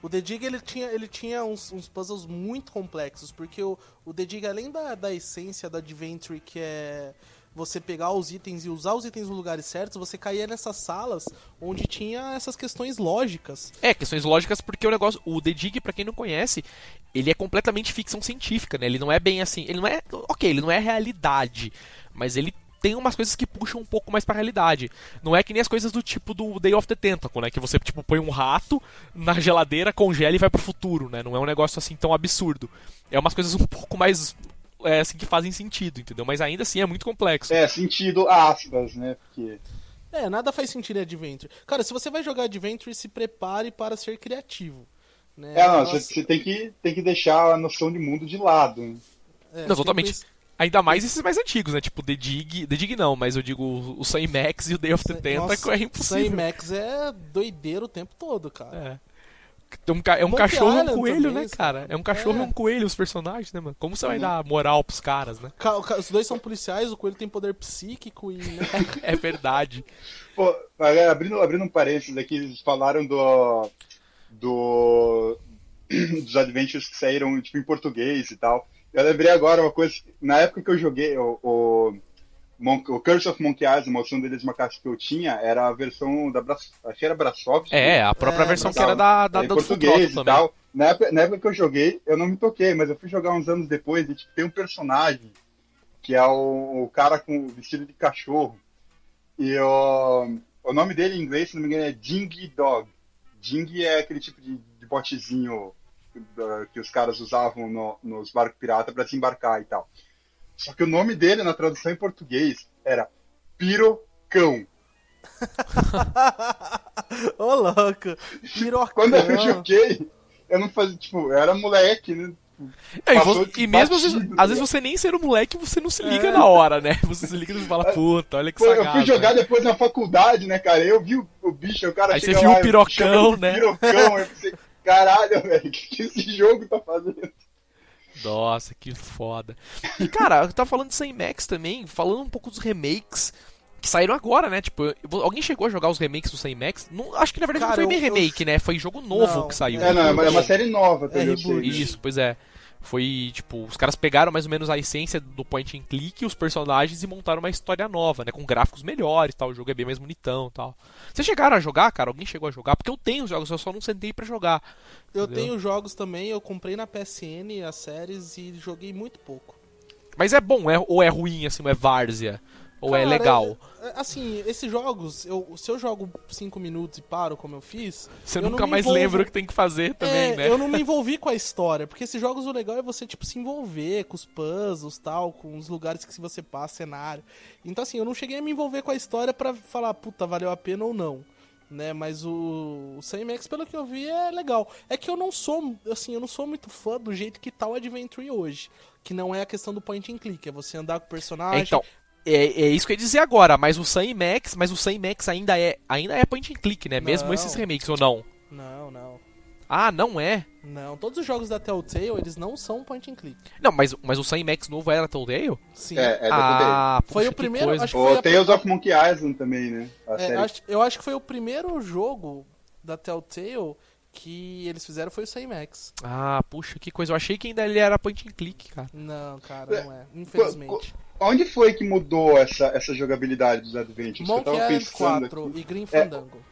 O The Dig, ele tinha, ele tinha uns, uns puzzles muito complexos, porque o, o The Dig, além da, da essência do Adventure, que é você pegar os itens e usar os itens nos lugares certos, você caía nessas salas onde tinha essas questões lógicas. É, questões lógicas porque o negócio, o The Dig, pra quem não conhece, ele é completamente ficção científica, né? Ele não é bem assim, ele não é, OK, ele não é realidade, mas ele tem umas coisas que puxam um pouco mais pra realidade. Não é que nem as coisas do tipo do Day of the Tentacle, né? Que você, tipo, põe um rato na geladeira, congela e vai pro futuro, né? Não é um negócio assim tão absurdo. É umas coisas um pouco mais é, assim, que fazem sentido, entendeu? Mas ainda assim é muito complexo. É, sentido aspas, né? Porque. É, nada faz sentido em Adventure. Cara, se você vai jogar Adventure, se prepare para ser criativo. Né? É, não, Nossa, você, você tem, que, tem que deixar a noção de mundo de lado. né? é, Não, totalmente. tem Ainda mais esses mais antigos, né? Tipo The Dig, The Dig não, mas eu digo o Sam Max e o Day of the Tentacle é impossível. Sam Max é doideiro o tempo todo, cara. É. Tem um ca- é um cachorro e um coelho, também, né, cara? É um cachorro É. e um coelho os personagens, né, mano? Como você vai Uhum. dar moral pros caras, né? Ca- ca- Os dois são policiais, o coelho tem poder psíquico e. né? É verdade. Pô, agora, abrindo, abrindo um parênteses aqui, eles falaram do. do dos adventures que saíram tipo, em português e tal. Eu lembrei agora uma coisa, na época que eu joguei o, o, Mon- o Curse of Monkey Island, a maldição deles macacos que eu tinha, era a versão da Bra... acho que era Brasoft. É, a própria É, versão que era da, da, Full português e tal. Na época, na época que eu joguei, eu não me toquei, mas eu fui jogar uns anos depois e tipo, tem um personagem que é o, o cara com o vestido de cachorro. E o, o nome dele em inglês, se não me engano, é Dingy Dog. Dingy é aquele tipo de, de botezinho uh, que os caras usavam no- nos barcos pirata para desembarcar e tal. Só que o nome dele na tradução em português era Pirocão. Ô, louco! Pirocão. Quando eu joguei, eu não fazia, tipo, eu era moleque, né? É, e, e mesmo às vezes, batido, às vezes você nem ser um moleque, você não se liga É. na hora, né? Você se liga e fala, puta, olha que Pô, eu sagaz. fui jogar né? depois na faculdade, né, cara? Eu vi o, o bicho, o cara Aí chega você viu lá, o pirocão, né? Pirocão, eu pensei, caralho, velho, o que, que esse jogo tá fazendo? Nossa, que foda. E, cara, eu tava falando de Sam Max também, falando um pouco dos remakes que saíram agora, né? Tipo, eu- alguém chegou a jogar os remakes do Sam Max? Não, acho que na verdade Cara, não foi bem eu- eu- remake, né? Foi jogo novo Não, que saiu. é É, não, é uma, é uma reboot. série nova, tá É eu. Isso, pois é. Foi, tipo, os caras pegaram mais ou menos a essência do point and click, os personagens e montaram uma história nova, né? Com gráficos melhores, tal, o jogo é bem mais bonitão, tal. Vocês chegaram a jogar, cara? Alguém chegou a jogar? Porque eu tenho os jogos, eu só não sentei pra jogar. Eu Entendeu? tenho jogos também, eu comprei na PSN as séries e joguei muito pouco. Mas é bom, é, ou é ruim, assim, ou é várzea? Ou é Cara, legal? é- Assim, esses jogos, eu, se eu jogo 5 minutos e paro, como eu fiz. Você eu nunca mais envolvo. lembra o que tem que fazer também, é, né? Eu não me envolvi com a história, porque esses jogos o legal é você, tipo, se envolver com os puzzles tal, com os lugares que você passa, cenário. Então, assim, eu não cheguei a me envolver com a história pra falar, puta, valeu a pena ou não. Né, mas o, o Sam Max, pelo que eu vi, é legal. É que eu não sou, assim, eu não sou muito fã do jeito que tá o Adventure hoje. Que não é a questão do point and click, é você andar com o personagem. Então, é, é isso que eu ia dizer agora, mas o Sam Max, mas o Sam Max ainda é, ainda é point and click, né? Mesmo Não. esses remakes ou não? Não, não. Ah, não é? Não, todos os jogos da Telltale, eles não são point and click. Não, mas, mas o Sam Max novo era Telltale? Sim. É, é ah, Foi puxa, o que primeiro, coisa. acho que foi O a- Tales of Monkey Island também, né? É, acho- eu acho que foi o primeiro jogo da Telltale que eles fizeram foi o Sam Max. Ah, puxa, que coisa. Eu achei que ainda ele era point and click, cara. Não, cara, não é. Infelizmente. Onde foi que mudou essa, essa jogabilidade dos Adventures? Que eu Monkey tava Island pensando 4 aqui. e Green É, Fandango.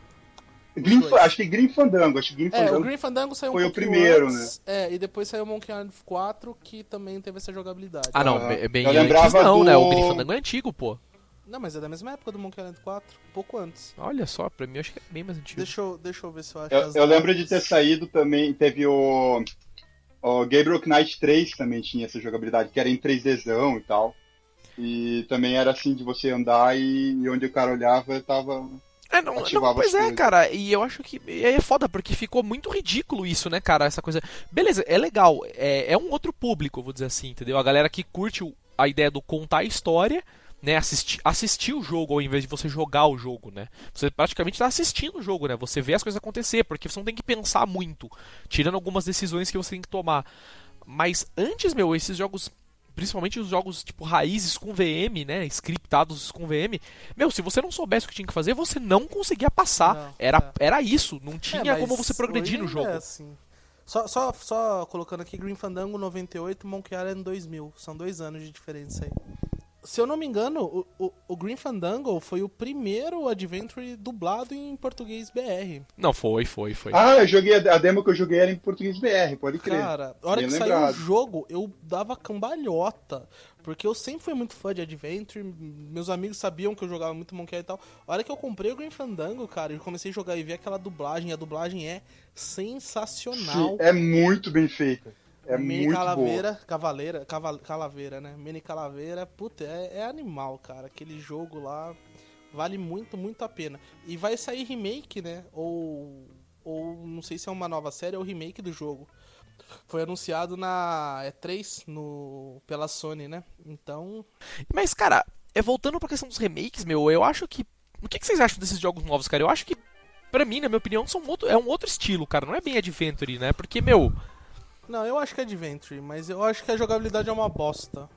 Grim, dois. acho que Grim Fandango, acho que Grim É, o Fandango. Green Fandango saiu foi um o primeiro, antes, É, e depois saiu o Monkey Island 4, que também teve essa jogabilidade. Ah, não, Aham. bem, Eu antes não, do- né? O Grim Fandango é antigo, pô. Não, mas é da mesma época do Monkey Island 4, um pouco antes. Olha só, pra mim eu acho que é bem mais antigo. Deixa eu, deixa eu ver se eu acho Eu, as eu lembro de ter saído também, teve o, o Gabriel Knight 3 também tinha essa jogabilidade, que era em 3Dzão e tal. E também era assim de você andar e, e onde o cara olhava tava. É, não, não, pois é, cara, e eu acho que é foda, porque ficou muito ridículo isso, né, cara, essa coisa. Beleza, é legal, é, é um outro público, vou dizer assim, entendeu? A galera que curte a ideia do contar a história, né, assistir, assistir o jogo ao invés de você jogar o jogo, né? Você praticamente tá assistindo o jogo, né? Você vê as coisas acontecer, porque você não tem que pensar muito, tirando algumas decisões que você tem que tomar. Mas antes, meu, esses jogos principalmente os jogos tipo raízes com VM, né, scriptados com VM, meu, se você não soubesse o que tinha que fazer, você não conseguia passar. Não, era, é. era isso, não É, tinha mas como você progredir no jogo. É assim. Só, só, só colocando aqui Green Fandango 98, Monkey Island 2000. São dois anos de diferença aí. Se eu não me engano, o, o, o Green Fandango foi o primeiro Adventure dublado em português BR. Não, foi, foi, foi. Ah, eu joguei a a demo que eu joguei era em português BR, pode crer. Cara, a hora Bem que saiu lembrado. o jogo, eu dava cambalhota. Porque eu sempre fui muito fã de Adventure, meus amigos sabiam que eu jogava muito Monkey Island e tal. A hora que eu comprei o Green Fandango, cara, eu comecei a jogar e ver aquela dublagem. A dublagem é sensacional. Sim, é muito bem feita. É Mini muito boa. Calaveira, Cavaleira, caval, Calaveira, né? Mini Calaveira, puta, é, é animal, cara. Aquele jogo lá vale muito, muito a pena. E vai sair remake, né? Ou, ou não sei se é uma nova série ou remake do jogo. Foi anunciado na E3 no, pela Sony, né? Então, Mas, cara, é, voltando pra questão dos remakes, meu, eu acho que. O que, que vocês acham desses jogos novos, cara? Eu acho que, pra mim, na minha opinião, são outro, é um outro estilo, cara. Não é bem Adventure, né? Porque, meu. Não, eu acho que é Adventure, mas eu acho que a jogabilidade é uma bosta.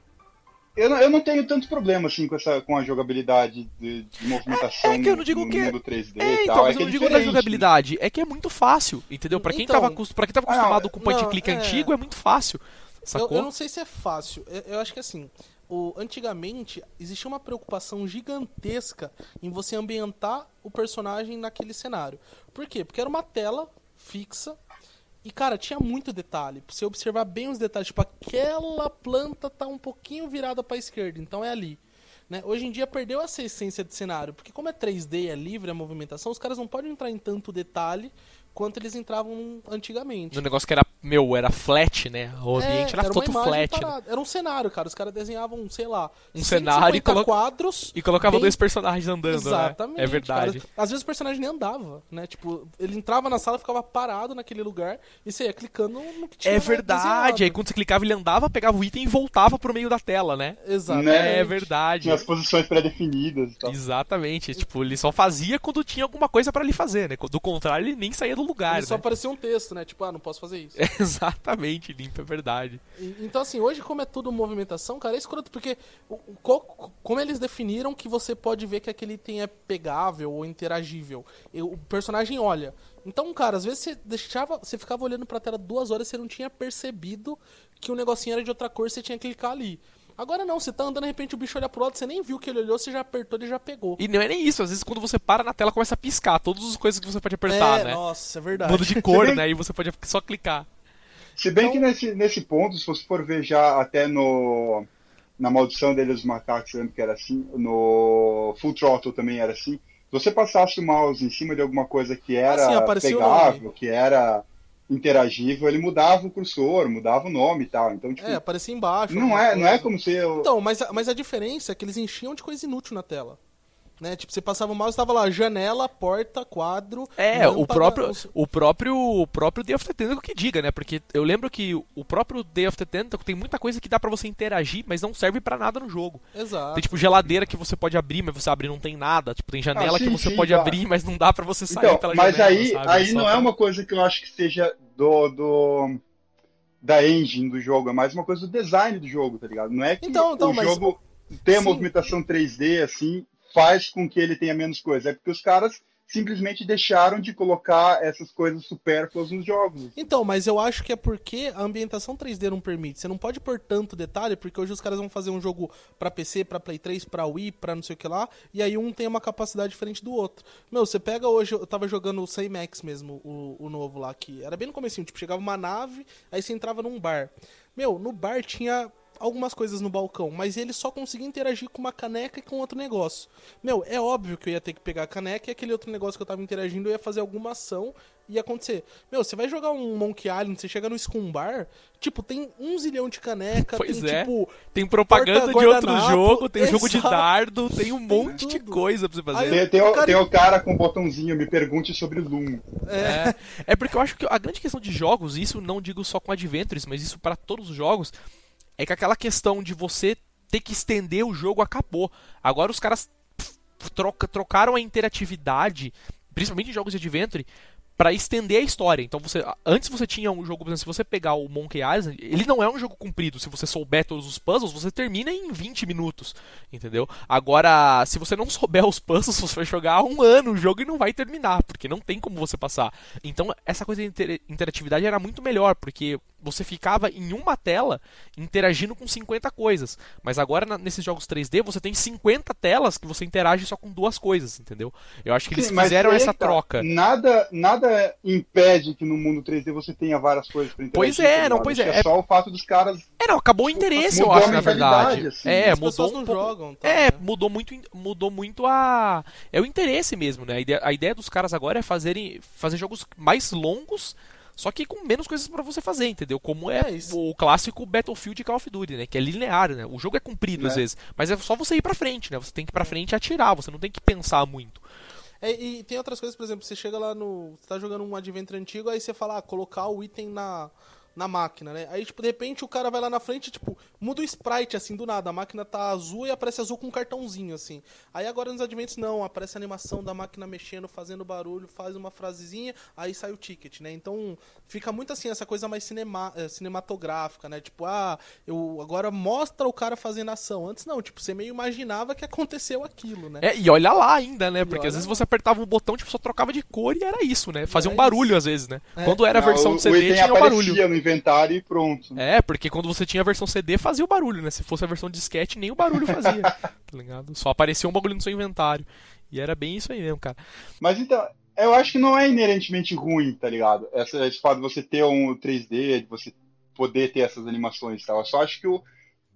Eu não, eu não tenho tanto problema assim com, essa, com a jogabilidade de, de movimentação É- é que eu não digo no, que é- mundo 3D É, e então, tal. mas é eu não é digo da diferente. jogabilidade. É que é muito fácil, entendeu? Pra quem, Então- tava, pra quem tava Ah, acostumado com point não, and click é. antigo, é muito fácil. Eu, Sacou? eu não sei se é fácil. Eu, eu acho que assim, o, antigamente existia uma preocupação gigantesca em você ambientar o personagem naquele cenário. Por quê? Porque era uma tela fixa e, cara, tinha muito detalhe. Pra você observar bem os detalhes. Tipo, aquela planta tá um pouquinho virada pra esquerda, então é ali. Né? Hoje em dia perdeu essa essência de cenário, porque como é 3D, é livre a movimentação, os caras não podem entrar em tanto detalhe quanto eles entravam antigamente. No negócio que era, meu, era flat, né? O É, ambiente era, uma todo flat. né? Era um cenário, cara. Os caras desenhavam, sei lá, Um cenário e 150 colo- quadros. E colocava bem- dois personagens andando, Exatamente. né? É verdade. cara. Às vezes o personagem nem andava, né? Tipo, ele entrava na sala, ficava parado naquele lugar e você ia clicando no que tinha É verdade. desenhado. Aí quando você clicava, ele andava, pegava o item e voltava pro meio da tela, né? Exatamente. Né? É verdade. Tinha as posições pré-definidas e tal. Exatamente. Tipo, ele só fazia quando tinha alguma coisa pra ele fazer, né? Do contrário, ele nem saía do lugar, Ele só né? aparecia um texto, né? Tipo, ah, não posso fazer isso. Exatamente, limpo, é verdade. E- Então, assim, hoje, como é tudo movimentação, cara, é escroto, porque o- o- co- como eles definiram que você pode ver que aquele item é pegável ou interagível? E O personagem olha. Então, cara, às vezes você deixava. Você ficava olhando pra tela duas horas e você não tinha percebido que o negocinho era de outra cor, você tinha que clicar ali. Agora não, você tá andando, de repente o bicho olha pro lado, você nem viu que ele olhou, você já apertou e já pegou. E não é nem isso, às vezes quando você para na tela começa a piscar todas as coisas que você pode apertar, é, né? nossa, é verdade. Muda de cor, né? E você pode só clicar. Se bem Então- que nesse, nesse ponto, se você for ver já até no na maldição deles dos macacos, eu lembro que era assim, no Full Throttle também era assim. Se você passasse o mouse em cima de alguma coisa que era sim, aparecia o pegável, que era interagível, ele mudava o cursor, mudava o nome e tal. Então, tipo, É, aparecia embaixo. não é, não é como se eu... Então, mas, a- mas a diferença é que eles enchiam de coisa inútil na tela. Né? Tipo, você passava o mouse e tava lá, janela, porta, quadro. É, o lâmpada, próprio, os- o próprio, o próprio Day of the Tentacle que diga, né? Porque eu lembro que o próprio Day of the Tentacle tem muita coisa que dá pra você interagir, mas não serve pra nada no jogo. Exato. Tem tipo geladeira que você pode abrir, mas você abrir não tem nada. Tipo, tem janela Ah, sim, que você sim, pode tá. abrir, mas não dá pra você sair Então, pela mas janela. aí, sabe? aí Só não é pra- uma coisa que eu acho que seja do, do da engine do jogo, é mais uma coisa do design do jogo, tá ligado? Não é que Então, então, o mas- jogo ter a movimentação 3D assim faz com que ele tenha menos coisa, é porque os caras simplesmente deixaram de colocar essas coisas supérfluas nos jogos. Então, mas eu acho que é porque a ambientação 3D não permite. Você não pode pôr tanto detalhe, porque hoje os caras vão fazer um jogo pra PC, pra Play 3, pra Wii, pra não sei o que lá, e aí um tem uma capacidade diferente do outro. Meu, você pega hoje, eu tava jogando o Max mesmo, o, o novo lá, que era bem no comecinho, tipo, chegava uma nave, aí você entrava num bar. Meu, no bar tinha algumas coisas no balcão, mas ele só conseguia interagir com uma caneca e com outro negócio. Meu, é óbvio que eu ia ter que pegar a caneca e aquele outro negócio que eu tava interagindo eu ia fazer alguma ação e ia acontecer. Meu, você vai jogar um Monkey Island, você chega no Scum Bar, tipo, tem um zilhão de caneca, Pois tem é. tipo. Tem propaganda de outro jogo, tem jogo de dardo, tem um monte de tudo. coisa pra você fazer. Aí Tem, tem, o, cara- tem o cara com o botãozinho, me pergunte sobre Loom. É, é porque eu acho que a grande questão de jogos, isso não digo só com Adventures, mas isso para todos os jogos, é que aquela questão de você ter que estender o jogo acabou. Agora os caras troca, trocaram a interatividade, principalmente em jogos de Adventure, para estender a história. Então você antes você tinha um jogo, por exemplo, se você pegar o Monkey Island, ele não é um jogo comprido. Se você souber todos os puzzles, você termina em 20 minutos, entendeu? Agora, se você não souber os puzzles, você vai jogar um ano o jogo e não vai terminar, porque não tem como você passar. Então, essa coisa de inter interatividade era muito melhor, porque você ficava em uma tela interagindo com 50 coisas. Mas agora, na, nesses jogos 3D, você tem 50 telas que você interage só com duas coisas, entendeu? Eu acho que eles Sim, fizeram aí, essa tá, troca. Nada, nada impede que no mundo 3D você tenha várias coisas pra interagir. Pois é, não, pois é. é só o fato dos caras. É, não, acabou o interesse, eu acho, na verdade. assim. É, As mudou um pouco. jogam. Tá, É, né? mudou muito, mudou muito a. É o interesse mesmo, né? A ideia, a ideia dos caras agora é fazerem, fazer jogos mais longos, só que com menos coisas pra você fazer, entendeu? Como é, É o clássico Battlefield Call of Duty, né? Que é linear, né? O jogo é comprido às Né? vezes, mas é só você ir pra frente, né? Você tem que ir pra frente e atirar, você não tem que pensar muito. É, e tem outras coisas, por exemplo, você chega lá no. Você tá jogando um Adventure antigo, aí você fala, ah, colocar o item na, na máquina, né? Aí, tipo, de repente o cara vai lá na frente, tipo, muda o sprite, assim, do nada. A máquina tá azul e aparece azul com um cartãozinho, assim. Aí agora nos Adventures, não, aparece a animação da máquina mexendo, fazendo barulho, faz uma frasezinha, aí sai o ticket, né? Então fica muito assim, essa coisa mais cinema, eh, cinematográfica, né? Tipo, ah, eu agora mostra o cara fazendo ação. Antes não, tipo, você meio imaginava que aconteceu aquilo, né? É, e olha lá ainda, né? Porque olha às vezes você apertava um botão, tipo, só trocava de cor e era isso, né? Fazia um É barulho às vezes, né? É. Quando era a Não, versão o, de o CD, tinha o barulho. Inventário e pronto. É, porque quando você tinha a versão CD, fazia o barulho, né? Se fosse a versão disquete, nem o barulho fazia, tá ligado? Só aparecia um bagulho no seu inventário. E era bem isso aí mesmo, cara. Mas então, eu acho que não é inerentemente ruim, tá ligado? Essa, esse fato de você ter um 3D, de você poder ter essas animações e tal. Eu só acho que o,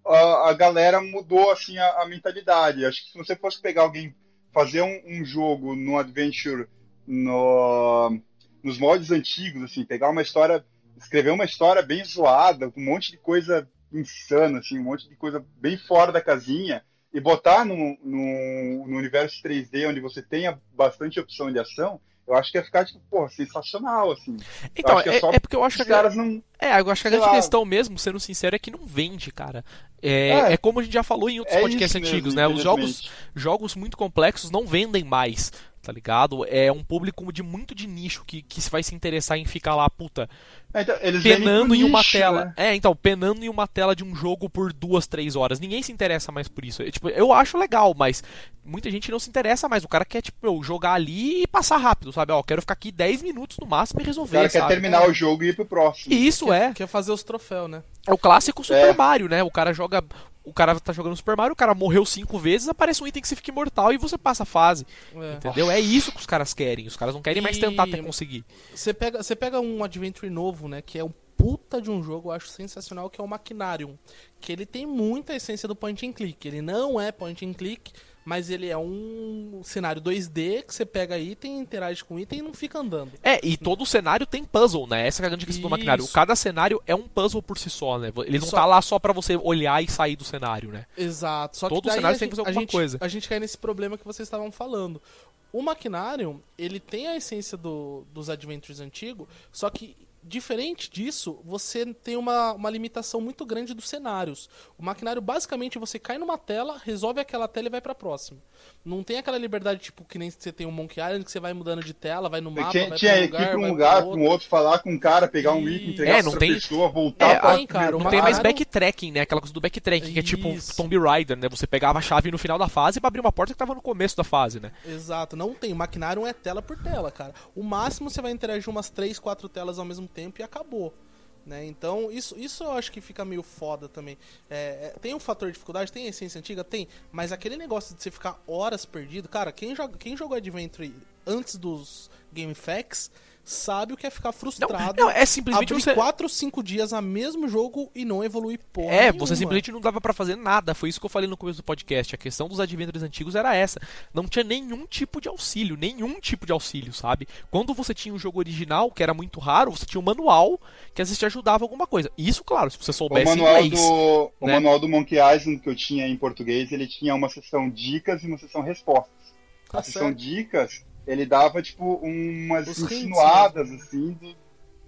a, a galera mudou assim a, a mentalidade. Acho que se você fosse pegar alguém, fazer um, um jogo no Adventure no, nos mods antigos, assim, pegar uma história, escrever uma história bem zoada, com um monte de coisa insana, assim, um monte de coisa bem fora da casinha, e botar no, no, no universo 3D, onde você tenha bastante opção de ação, eu acho que ia ficar, tipo, porra, sensacional, assim. Então, é é, é porque eu acho Os que a caras não. É, eu acho que a grande lá. questão mesmo, sendo sincero, é que não vende, cara. É, É. é como a gente já falou em outros É podcasts isso mesmo, antigos, né? Os jogos, jogos muito complexos não vendem mais, tá ligado? É um público de muito de nicho que, que se vai se interessar em ficar lá, puta, É, então, penando em uma nicho, tela. né? É, então, penando em uma tela de um jogo por duas, três horas. Ninguém se interessa mais por isso. É, tipo, eu acho legal, mas muita gente não se interessa mais. O cara quer, tipo, meu, jogar ali e passar rápido, sabe? Ó, quero ficar aqui 10 minutos no máximo e O resolver, cara quer sabe? terminar o jogo e ir pro próximo. E isso é. Quer fazer os troféus, né? É o clássico Super É. Mario, né? O cara joga. O cara tá jogando Super Mario, o cara morreu cinco vezes, aparece um item que você fica imortal e você passa a fase. É. Entendeu? É isso que os caras querem. Os caras não querem mais E- tentar até conseguir. Você pega, você pega um Adventure novo, né? Que é um puta de um jogo, eu acho sensacional, que é o Machinarium. Que ele tem muita essência do point and click. Ele não é point and click, mas ele é um cenário 2D que você pega item, interage com item e não fica andando. É, e todo cenário tem puzzle, né? Essa é a grande questão do Isso. maquinário. Cada cenário é um puzzle por si só, né? Ele não Só- tá lá só pra você olhar e sair do cenário, né? Exato. Só Todo cenário a tem que gente- fazer a alguma gente, coisa. A gente cai nesse problema que vocês estavam falando. O Machinarium, ele tem a essência do- dos Adventures antigos, só que diferente disso, você tem uma, uma limitação muito grande dos cenários. O maquinário, basicamente, você cai numa tela, resolve aquela tela e vai pra próxima. Não tem aquela liberdade, tipo, que nem você tem o Monkey Island, que você vai mudando de tela, vai no mapa, tinha vai tinha pra um que ir lugar, pra um lugar, outro. um outro, falar com um cara, pegar um item, entregar É, não tem- pessoa, voltar É, pra tem, cara, Não tem mais backtracking, né? Aquela coisa do backtracking, que é tipo. Tomb Raider, né? Você pegava a chave no final da fase pra abrir uma porta que tava no começo da fase, né? Exato, não tem. O Maquinário é tela por tela, cara. O máximo você vai interagir umas 3, 4 telas ao mesmo tempo e acabou. Né? Então, isso, isso eu acho que fica meio foda também. É, é, tem um fator de dificuldade, tem a essência antiga? Tem. Mas aquele negócio de você ficar horas perdido, cara, quem, joga, quem jogou Adventure antes dos Game Facts sabe o que é ficar Não, frustrado. não, é simplesmente abrir você. 4 ou 5 dias a mesmo jogo e não evoluir porra É, nenhuma. você simplesmente não dava pra fazer nada. Foi isso que eu falei no começo do podcast. A questão dos adventures antigos era essa. Não tinha nenhum tipo de auxílio, nenhum tipo de auxílio, sabe? Quando você tinha o jogo original, que era muito raro, você tinha um manual que às vezes te ajudava alguma coisa. Isso, claro, se você O soubesse manual, inglês. do, o né? manual do Monkey Island que eu tinha em português, ele tinha uma seção dicas e uma seção respostas. Tá a seção certo. dicas, ele dava, tipo, umas Os insinuadas, assim, do,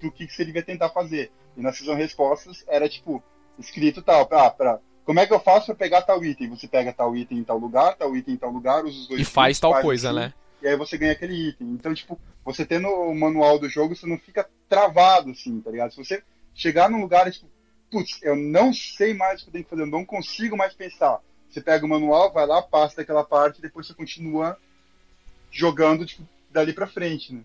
do que, que você devia tentar fazer. E na seção respostas era, tipo, escrito tal, ah, pra, como é que eu faço pra pegar tal item? Você pega tal item em tal lugar, tal item em tal lugar, usa os dois E faz cliques, tal coisa, assim. né? e aí você ganha aquele item. Então, tipo, você tendo o manual do jogo, você não fica travado, assim, tá ligado? Se você chegar num lugar e, tipo, putz, eu não sei mais o que eu tenho que fazer, eu não consigo mais pensar. Você pega o manual, vai lá, passa daquela parte, e depois você continua jogando, tipo, dali pra frente, né?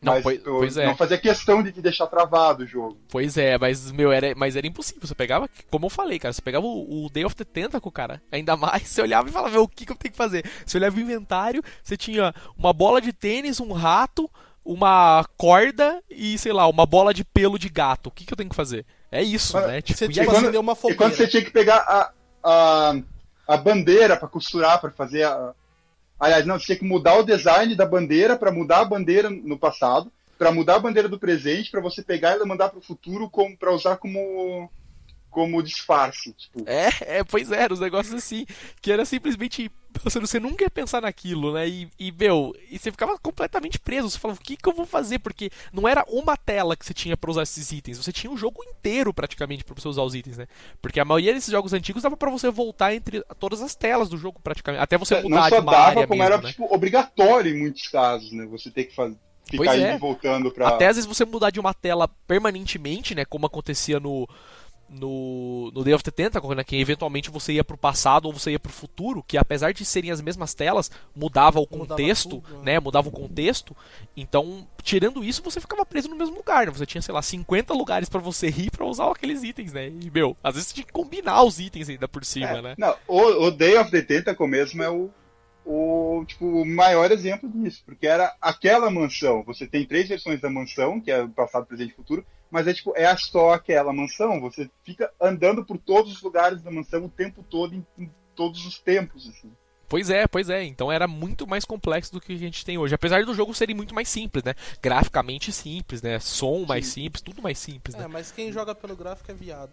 Não, mas pois, pois é. não fazia questão de te deixar travado o jogo. Pois é, mas, meu, era, mas era impossível. Você pegava, como eu falei, cara, você pegava o, o Day of the Tentacle, cara. Ainda mais, você olhava e falava, meu, o que, que eu tenho que fazer? Você olhava o inventário, você tinha uma bola de tênis, um rato, uma corda e, sei lá, uma bola de pelo de gato. O que, que eu tenho que fazer? É isso, Mas né? Tipo, Você e aí- assim, deu uma E quando fogueira. você tinha que pegar a, a, a bandeira pra costurar, pra fazer a. Aliás, não, tinha que mudar o design da bandeira pra mudar a bandeira no passado, pra mudar a bandeira do presente, pra você pegar e mandar pro futuro como, pra usar como, como disfarce. Tipo, É, é, pois é, os negócios assim, que era simplesmente. Você, nunca ia pensar naquilo, né? E, e, meu, e você ficava completamente preso. Você falava, o que, que eu vou fazer? Porque não era uma tela que você tinha pra usar esses itens, você tinha um jogo inteiro praticamente pra você usar os itens, né? Porque a maioria desses jogos antigos dava pra você voltar entre todas as telas do jogo praticamente. Até você mudar É, não só de uma dava, área como mesmo, era né? tipo, obrigatório em muitos casos, né? Você ter que fazer, ficar Pois é. voltando pra. Até às vezes você mudar de uma tela permanentemente, né? Como acontecia no, no, no Day of the Tentacle, né, que eventualmente você ia pro passado ou você ia pro futuro, que apesar de serem as mesmas telas, mudava o Mudava contexto, tudo, né? Mudava o contexto. Então, tirando isso, você ficava preso no mesmo lugar, né? Você tinha, sei lá, 50 lugares pra você ir pra usar aqueles itens, né? E, meu, às vezes você tinha que combinar os itens ainda por cima, É, né? Não, o, o Day of the Tentacle mesmo é o, o, tipo, o maior exemplo disso, porque era aquela mansão. Você tem três versões da mansão, que é o passado, presente e futuro, mas é tipo, é só aquela mansão. Você fica andando por todos os lugares da mansão o tempo todo, em, em todos os tempos, assim. Pois é, pois é. Então era muito mais complexo do que a gente tem hoje. Apesar do jogo serem muito mais simples, né? Graficamente simples, né? Som mais simples, tudo mais simples, né? É, mas quem joga pelo gráfico é viado.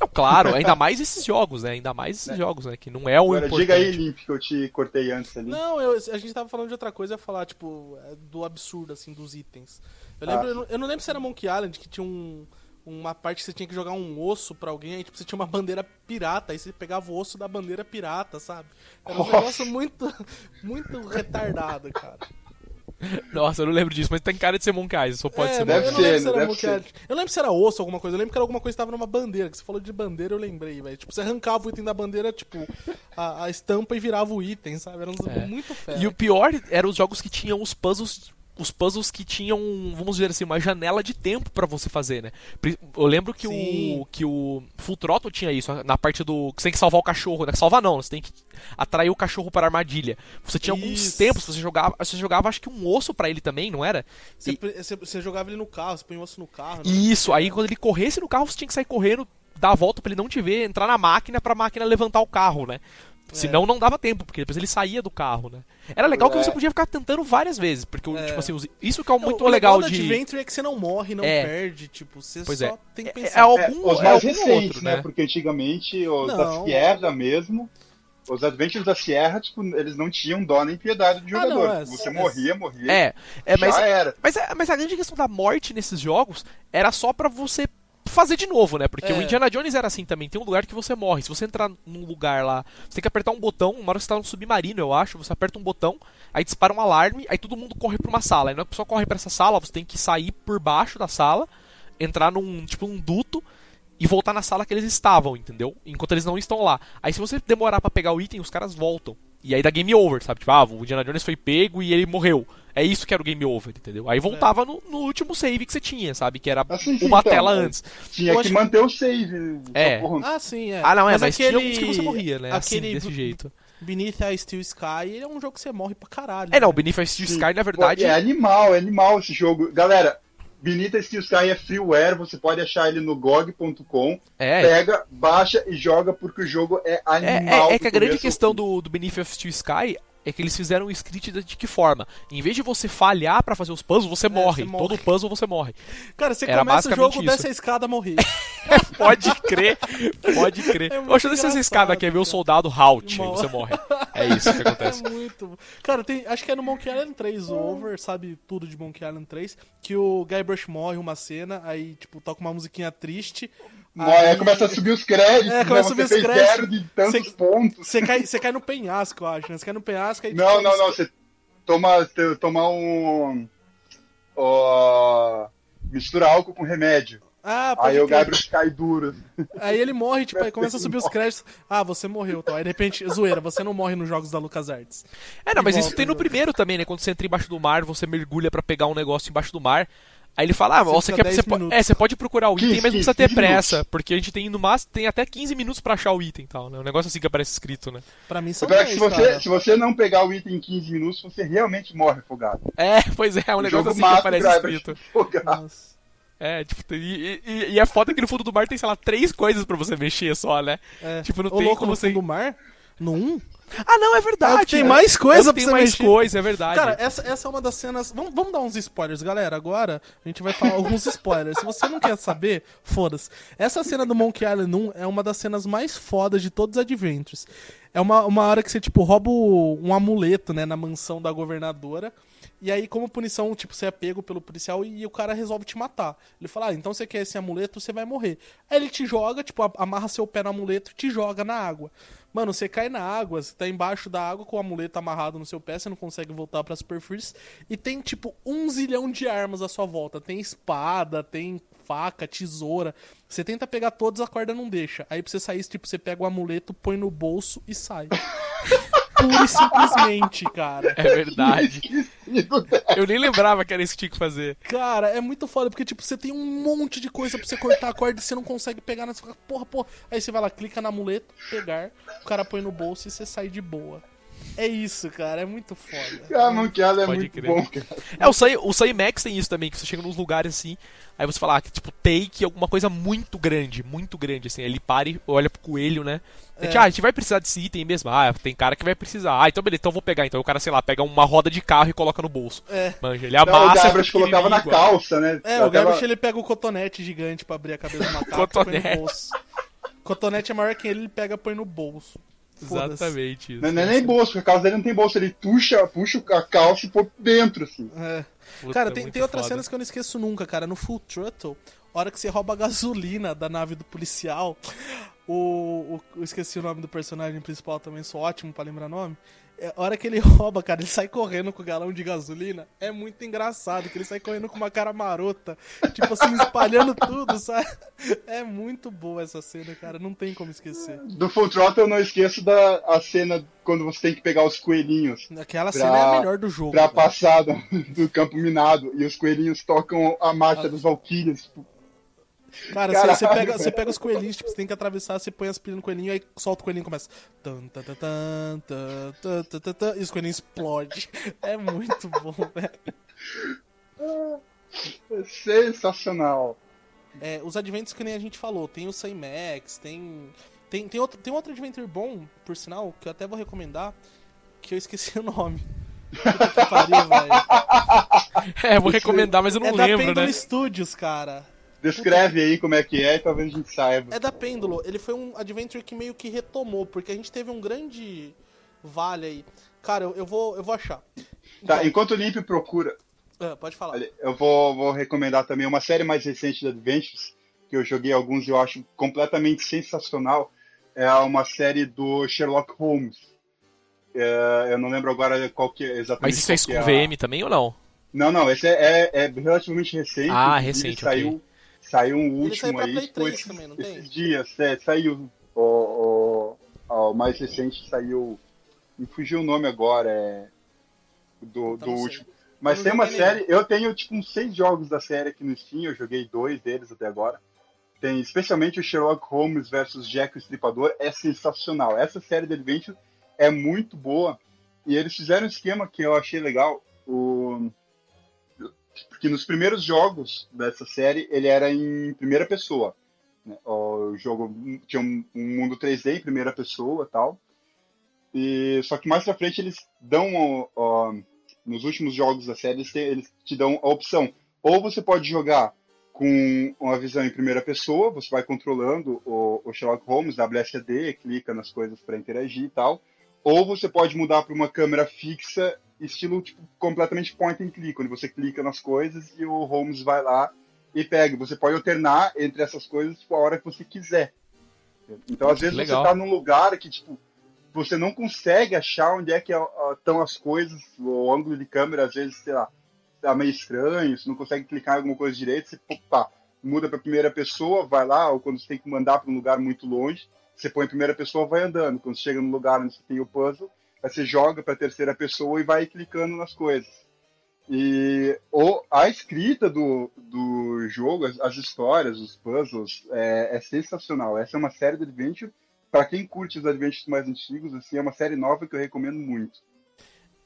Não, claro, ainda mais esses jogos, né? Ainda mais esses Né? jogos, né? Que não é o Agora, importante. diga aí, Limp, que eu te cortei antes ali. Não, eu- a gente tava falando de outra coisa, eu ia falar, tipo, é, do absurdo, assim, dos itens. Eu, lembro, Ah. eu, não, eu não lembro se era Monkey Island, que tinha um, uma parte que você tinha que jogar um osso pra alguém, aí tipo, você tinha uma bandeira pirata, aí você pegava o osso da bandeira pirata, sabe? Era um Nossa. negócio muito, muito retardado, cara. Nossa, eu não lembro disso, mas tem cara de ser Monkey Island, só pode É, ser mas Deve eu não lembro ser, se era Monkey. Island. Eu lembro se era osso alguma coisa, eu lembro que era alguma coisa que tava numa bandeira, que você falou de bandeira, eu lembrei, velho. Tipo, você arrancava o item da bandeira, tipo, a, a estampa e virava o item, sabe? Era um jogo É. muito fera. E o pior eram os jogos que tinham os puzzles. Os puzzles que tinham, vamos dizer assim, uma janela de tempo pra você fazer, né? Eu lembro que Sim. o que o Full Throttle tinha isso, na parte do que você tem que salvar o cachorro, né? Salvar não, você tem que atrair o cachorro para a armadilha. Você tinha alguns Isso. tempos, você jogava, você jogava acho que um osso pra ele também, não era? Você, E- você- você jogava ele no carro, você põe o osso no carro. né? Isso, aí quando ele corresse no carro, você tinha que sair correndo, dar a volta pra ele não te ver, entrar na máquina pra máquina levantar o carro, né? Senão não dava tempo, porque depois ele saía do carro, né? Era legal que É. você podia ficar tentando várias vezes, porque É. tipo assim, isso que é muito o legal do de Adventure é que você não morre, não É. perde, tipo, você Pois só é. tem que É- pensar. é algum- É, os é mais algum recentes, outro, né? né? Porque antigamente os Não. da Sierra mesmo, os Adventures da Sierra, tipo, eles não tinham dó nem piedade do Ah, não, jogador. é, Você é- morria, morria. É, é mas, já era. mas, é- mas a grande questão da morte nesses jogos era só pra você fazer de novo, né? Porque É. o Indiana Jones era assim também, tem um lugar que você morre. Se você entrar num lugar lá, você tem que apertar um botão, uma hora você tá no submarino, eu acho, você aperta um botão, aí dispara um alarme, aí todo mundo corre pra uma sala. Aí não é pessoa corre pra essa sala, você tem que sair por baixo da sala, entrar num, tipo, num duto e voltar na sala que eles estavam, entendeu? Enquanto eles não estão lá. Aí se você demorar pra pegar o item, os caras voltam. E aí dá game over, sabe? Tipo, ah, o Indiana Jones foi pego e ele morreu. É isso que era o game over, entendeu? Aí voltava no, no último save que você tinha, sabe? Que era Assim, sim, uma então, tela mas antes. Tinha Eu que manter o save. É. Ah, sim, é. Ah, não, é, mas, tinha aquele- uns que você morria, né? Assim, Aquele desse jeito. Beneath a Steel Sky é um jogo que você morre pra caralho. É, não, né? Beneath a Steel Sim. Sky, na verdade. Pô, É animal, é animal esse jogo. Galera, Benita Steel Sky é freeware, você pode achar ele no gog.com. É, Pega, baixa e joga porque o jogo é É, animal. é, é do que a grande questão do, do Beneath of Steel Sky é que eles fizeram o script de, que forma? Em vez de você falhar pra fazer os puzzles, você morre. É, você morre. Todo puzzle você morre. Cara, você Era começa o jogo, isso. desce a escada morrer. Pode crer, pode crer. É Oxe, desce essa escada aqui, é ver o cara. soldado Halt, Mal. você morre. É isso que acontece. É muito. Cara, tem, acho que é no Monkey Island 3, o Over, sabe tudo de Monkey Island 3, que o Guybrush morre uma cena, aí, tipo, toca uma musiquinha triste. Aí começa a subir os créditos, É, né? começa a Você subir os fez créditos. zero de tantos Você- pontos. Você cai, você cai no penhasco, eu acho, né? Você cai no penhasco aí. Não, não, não. Você, toma, tomar um. ó, mistura álcool com remédio. Ah, pode Aí o. Gabriel cai duro. Aí ele morre, tipo, aí começa a subir os créditos. Ah, você morreu, então. Aí de repente, zoeira, você não morre nos jogos da LucasArts. É, não, mas E isso tem no né? primeiro também, né? Quando você entra embaixo do mar, você mergulha pra pegar um negócio embaixo do mar. Aí ele fala, ah, Você quer, 10 você, po- é, você pode procurar o 15, item, mas não precisa ter 15 pressa, minutos. porque a gente tem no máximo tem até 15 minutos pra achar o item e tal, né? Um negócio assim que aparece escrito, né? Pra mim são Pior é que 10, se você, se você não pegar o item em 15 minutos, você realmente morre afogado. É, pois é, é um O negócio assim que aparece escrito. É, tipo, e, e- e é foda que no fundo do mar tem, sei lá, três coisas pra você mexer só, né? É. Tipo, não Ô, tem louco como no você... fundo do mar? No 1? Ah, não, é verdade. tem né? mais coisa É, pra Tem mais mexer. coisa, é verdade. Cara, essa, essa é uma das cenas. Vamos, vamos dar uns spoilers, galera. Agora a gente vai falar alguns spoilers. Se você não quer saber, foda-se. Essa cena do Monkey Island 1 é uma das cenas mais fodas de todos os Adventures. É uma, uma hora que você, tipo, rouba um amuleto, né, na mansão da governadora. E aí, como punição, tipo, você é pego pelo policial e o cara resolve te matar. Ele fala, ah, então você quer esse amuleto, você vai morrer. Aí ele te joga, tipo, amarra seu pé no amuleto e te joga na água. Mano, você cai na água, você tá embaixo da água com o amuleto amarrado no seu pé, você não consegue voltar pra superfície. E tem, tipo, um zilhão de armas à sua volta. Tem espada, tem faca, tesoura. Você tenta pegar todas, a corda não deixa. Aí pra você sair, tipo, você pega o amuleto, põe no bolso e sai. Pura e simplesmente, cara. É verdade. Eu nem lembrava que era isso que tinha que fazer. Cara, é muito foda, porque, tipo, você tem um monte de coisa pra você cortar a corda e você não consegue pegar nessa. Porra, porra. Aí você vai lá, clica no amuleto, pegar, o cara põe no bolso e você sai de boa. É isso, cara, é muito foda. Ah, Monkey Island é Pode muito crer. bom, cara. É, o Sai, o Sai Max tem isso também, que você chega nos lugares assim, aí você fala, ah, que, tipo, take alguma coisa muito grande, muito grande, assim. Aí ele para e olha pro coelho, né? É. Ah, a gente vai precisar desse item mesmo. Ah, tem cara que vai precisar. Ah, então beleza, então eu vou pegar. Então o cara, sei lá, pega uma roda de carro e coloca no bolso. É. Manja, ele Não, o amassa. Gabriel colocava na calça, né? É, o Aquela- Gabriel ele pega o cotonete gigante pra abrir a cabeça do macaco e põe no Cotonete. bolso. Cotonete é maior que ele, ele pega e põe no bolso. Exatamente isso. Não, não é nem bolso, porque a calça dele não tem bolso, ele puxa, puxa a calça e põe dentro, assim. É. Puta, Cara, tem, muito tem outras foda. cenas que eu não esqueço nunca, cara. No Full Throttle, a hora que você rouba a gasolina da nave do policial, o, o- eu esqueci o nome do personagem principal também, sou ótimo pra lembrar nome. É, a hora que ele rouba, cara, ele sai correndo com o galão de gasolina. É muito engraçado, que ele sai correndo com uma cara marota, tipo assim, espalhando tudo, sabe? É muito boa essa cena, cara, não tem como esquecer. Do Full Throttle eu não esqueço da a cena quando você tem que pegar os coelhinhos Aquela Pra- cena é a melhor do jogo. pra velho. passar do, campo minado e os coelhinhos tocam a marcha dos Valkyrias. Tipo, Cara, você, você, pega, você pega os coelhinhos, tipo, você tem que atravessar, você põe as pilhas no coelhinho, aí solta o coelhinho e começa. Tan, tan, tan, tan, tan, tan, e os coelhinhos explodem. É muito bom, velho. É sensacional. É, os adventos que nem a gente falou, tem o Saymax, tem. Tem, tem, outro, tem outro adventure bom, por sinal, que eu até vou recomendar, que eu esqueci o nome. Que pariu, velho. É, vou recomendar, mas eu não é lembro, da Pendula né? Studios, cara. Descreve aí como é que é e talvez a gente saiba. É da Pêndulo. Ele foi um adventure que meio que retomou, porque a gente teve um grande vale aí. Cara, eu, eu vou, eu vou achar. Tá, Então, enquanto o Limp procura, ah, pode falar. eu vou, vou recomendar também uma série mais recente de Adventures, que eu joguei alguns e eu acho completamente sensacional. É uma série do Sherlock Holmes. É, eu não lembro agora qual que é exatamente. Mas isso é que com a- VM também ou não? Não, não, esse é, é- é relativamente recente. Ah, recente, saiu, ok. saiu um Ele último saiu aí, Play tipo, 3 esses, também, não tem? esses dias. É, saiu. O, o, o mais recente saiu. Me fugiu o nome agora, é. Do, Tá, do último. Mas tem uma nenhum. série, eu tenho tipo uns seis jogos da série aqui no Steam, eu joguei dois deles até agora. Tem especialmente o Sherlock Holmes versus Jack o Estripador, é sensacional. Essa série de Adventure é muito boa. E eles fizeram um esquema que eu achei legal. O... Porque nos primeiros jogos dessa série, ele era em primeira pessoa. né? O jogo tinha um, um mundo 3D em primeira pessoa tal. E, só que mais pra frente eles dão, nos últimos jogos da série, eles, têm- eles te dão a opção. Ou você pode jogar com uma visão em primeira pessoa, você vai controlando o, o Sherlock Holmes, WSD, clica nas coisas para interagir e tal. Ou você pode mudar para uma câmera fixa, estilo tipo, completamente point and click, onde você clica nas coisas e o Holmes vai lá e pega. Você pode alternar entre essas coisas tipo, a hora que você quiser. Então, às Que vezes legal. você tá num lugar que, tipo, você não consegue achar onde é que estão as coisas, o ângulo de câmera às vezes, sei lá, tá meio estranho, você não consegue clicar em alguma coisa direito, você opa, muda para primeira pessoa, vai lá, ou quando você tem que mandar para um lugar muito longe, você põe em primeira pessoa, vai andando. Quando você chega no lugar onde você tem o puzzle, você joga para terceira pessoa e vai clicando nas coisas. E ou, a escrita do, do jogo, as, as histórias, os puzzles, é, é, sensacional. Essa é uma série de adventure. Para quem curte os adventures mais antigos, assim, é uma série nova que eu recomendo muito.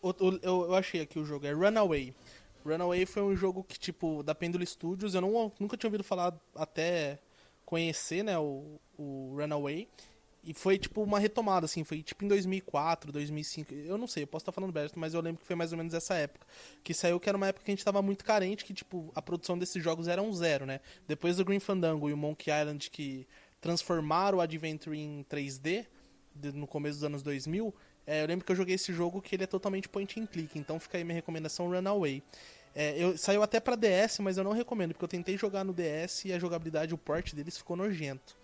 Eu, eu, achei aqui o jogo, é Runaway. Runaway foi um jogo que, tipo, da Pendulum Studios, eu não, nunca tinha ouvido falar até conhecer, né, o, o Runaway. E foi, tipo, uma retomada, assim, foi tipo em 2004, 2005, eu não sei, eu posso estar falando besta, mas eu lembro que foi mais ou menos essa época. Que saiu que era uma época que a gente tava muito carente, que, tipo, a produção desses jogos era um zero, né? Depois do Green Fandango e o Monkey Island, que transformaram o Adventure em 3D, no começo dos anos 2000, é, eu lembro que eu joguei esse jogo que ele é totalmente point and click, então fica aí minha recomendação Runaway. É, eu, saiu até para DS, mas eu não recomendo, porque eu tentei jogar no DS e a jogabilidade, o port deles ficou nojento.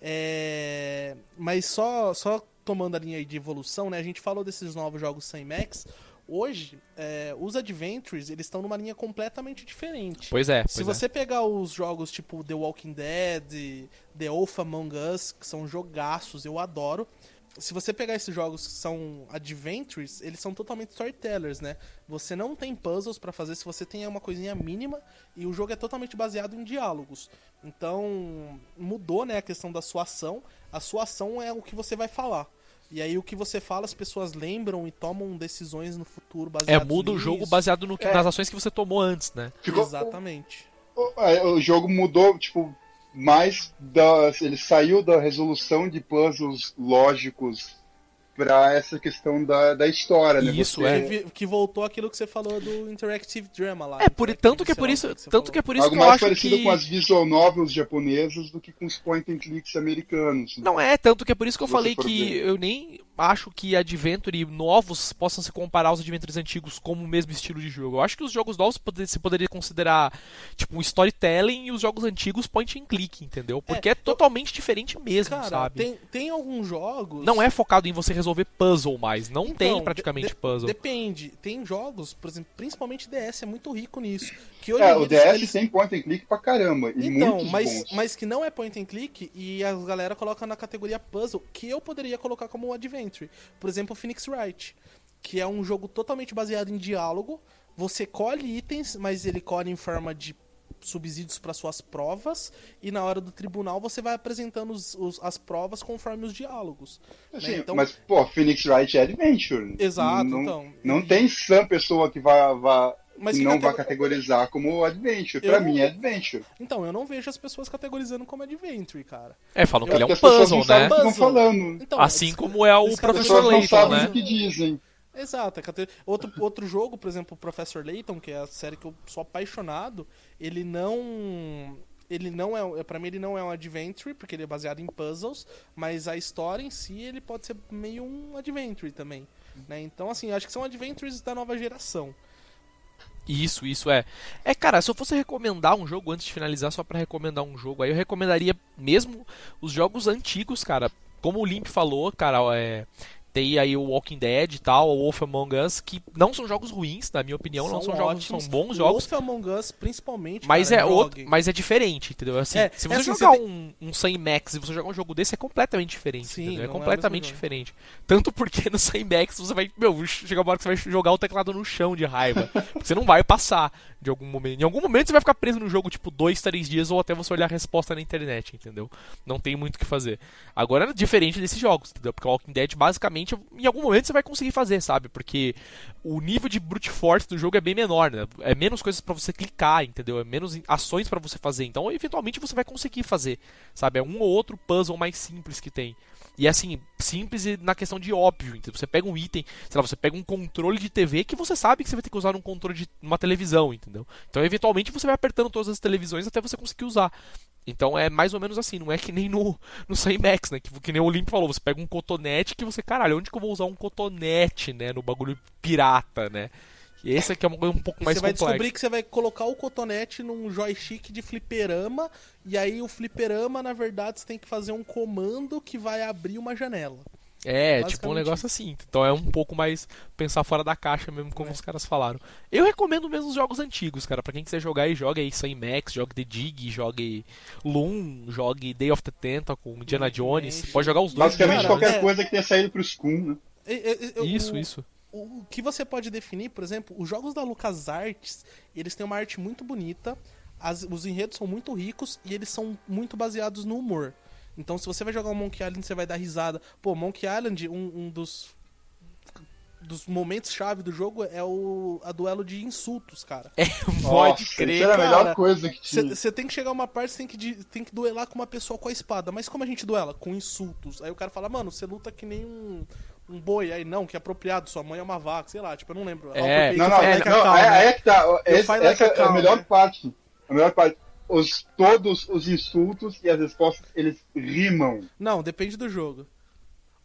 É, mas só, só tomando a linha de evolução, né? A gente falou desses novos jogos sem Max. Hoje, é, os Adventures, eles estão numa linha completamente diferente. Pois é. Pois Se você pegar os jogos tipo The Walking Dead, The Wolf Among Us, que são jogaços, eu adoro se você pegar esses jogos que são adventures, eles são totalmente storytellers, né? Você não tem puzzles para fazer se você tem uma coisinha mínima e o jogo é totalmente baseado em diálogos. Então, mudou, né, a questão da sua ação. A sua ação é o que você vai falar. E aí o que você fala, as pessoas lembram e tomam decisões no futuro baseado É, muda nisso. o jogo baseado no que, é. nas ações que você tomou antes, né? Ficou, Exatamente. O, é, o, jogo mudou, tipo, mais da, ele saiu da resolução de puzzles lógicos para essa questão da, da história, né? Isso você... é que, que, voltou aquilo que você falou do interactive drama lá. É por tanto que é por isso, que tanto falou. que é por isso Algo que mais eu acho parecido que... com as visual novels japonesas do que com os point and clicks americanos. Né? Não é tanto que é por isso que eu falei que ver. eu nem acho que Adventure novos possam se comparar aos Adventures antigos como o mesmo estilo de jogo. Eu acho que os jogos novos se poderia considerar tipo um storytelling e os jogos antigos point and click, entendeu? Porque é, é totalmente diferente mesmo, cara, sabe? Tem, tem alguns jogos. Não é focado em você resolver puzzle mais. Não então, tem praticamente de, puzzle. Depende. Tem jogos, por exemplo, principalmente DS é muito rico nisso. Que hoje é, o DS eles... tem point and click pra caramba. E então, mas, bons. mas que não é point and click e a galera coloca na categoria puzzle, que eu poderia colocar como Adventure. Por exemplo, Phoenix Wright, que é um jogo totalmente baseado em diálogo. Você colhe itens, mas ele colhe em forma de subsídios para suas provas e na hora do tribunal você vai apresentando os, os, as provas conforme os diálogos. Né? Sim, né? então... Mas, pô, Phoenix Wright é Adventure. Exato, não, então. Não tem essa pessoa que vai, vai mas não vai categorizar como Adventure. Pra mim é Adventure. Então, eu não vejo as pessoas categorizando como Adventure, cara. É, falam que ele é um puzzle, né? Puzzle. falando. Então, assim como é o Professor Layton, né? o que dizem. Exato. É outro, outro jogo, por exemplo, o Professor Layton, que é a série que eu sou apaixonado, ele não ele não é, para mim ele não é um adventure, porque ele é baseado em puzzles, mas a história em si ele pode ser meio um adventure também, né? Então assim, acho que são adventures da nova geração. Isso, isso é. É, cara, se eu fosse recomendar um jogo antes de finalizar, só para recomendar um jogo, aí eu recomendaria mesmo os jogos antigos, cara. Como o Limp falou, cara, é, tem aí o Walking Dead e tal, o Wolf Among Us, que não são jogos ruins, na minha opinião, são não são ótimos. jogos, são bons jogos. Wolf Among Us, principalmente. Mas, cara, é, outro, mas é diferente, entendeu? Assim, é, se você assim, jogar você um, um 100 Max e você jogar um jogo desse, é completamente diferente. Sim, é completamente é diferente. Tanto porque no 100 Max você vai. Meu, chega uma hora que você vai jogar o teclado no chão de raiva. você não vai passar de algum momento. Em algum momento você vai ficar preso no jogo, tipo, dois, três dias, ou até você olhar a resposta na internet, entendeu? Não tem muito o que fazer. Agora é diferente desses jogos, entendeu? Porque o Walking Dead, basicamente, em algum momento você vai conseguir fazer, sabe? Porque o nível de brute force do jogo é bem menor, né? É menos coisas para você clicar, entendeu? É menos ações para você fazer. Então, eventualmente você vai conseguir fazer, sabe? É um ou outro puzzle mais simples que tem. E assim, simples na questão de óbvio. Entendeu? Você pega um item, sei lá, você pega um controle de TV que você sabe que você vai ter que usar um controle de uma televisão, entendeu? Então, eventualmente, você vai apertando todas as televisões até você conseguir usar. Então é mais ou menos assim, não é que nem no, no 100 Max, né? Que, que nem o Limp falou, você pega um cotonete que você, caralho, onde que eu vou usar um cotonete, né? No bagulho pirata, né? E esse aqui é um, um pouco mais complexo. Você vai descobrir que você vai colocar o cotonete num joystick de fliperama, e aí o fliperama, na verdade, você tem que fazer um comando que vai abrir uma janela. É, tipo um negócio assim. Então é um pouco mais pensar fora da caixa mesmo, como É. os caras falaram. Eu recomendo mesmo os jogos antigos, cara. Pra quem quiser jogar aí, joga aí Sam Max, jogue The Dig, jogue Loom, jogue Day of the Tentacle, Indiana Jones. Pode jogar os dois. Basicamente Cara, qualquer é. coisa que tenha saído pro Scum, né? E- e- e- Isso, o- isso. O que você pode definir, por exemplo, os jogos da LucasArts, eles têm uma arte muito bonita, as- os enredos são muito ricos e eles são muito baseados no humor. Então, se você vai jogar o Monkey Island, você vai dar risada. Pô, Monkey Island, um, um dos dos momentos chave do jogo é o a duelo de insultos, cara. Pode Nossa, crer. Isso era a cara. melhor coisa que tinha. Você tem que chegar uma parte, você tem que, tem que duelar com uma pessoa com a espada. Mas como a gente duela? Com insultos. Aí o cara fala, mano, você luta que nem um, um boi. Aí não, que é apropriado, sua mãe é uma vaca, sei lá, tipo, eu não lembro. É, Não, não, é, like a não, cow, é, né? é que tá. Esse- like essa a é a cow, melhor né? parte. A melhor parte. Os, todos os insultos e as respostas, eles rimam. Não, depende do jogo.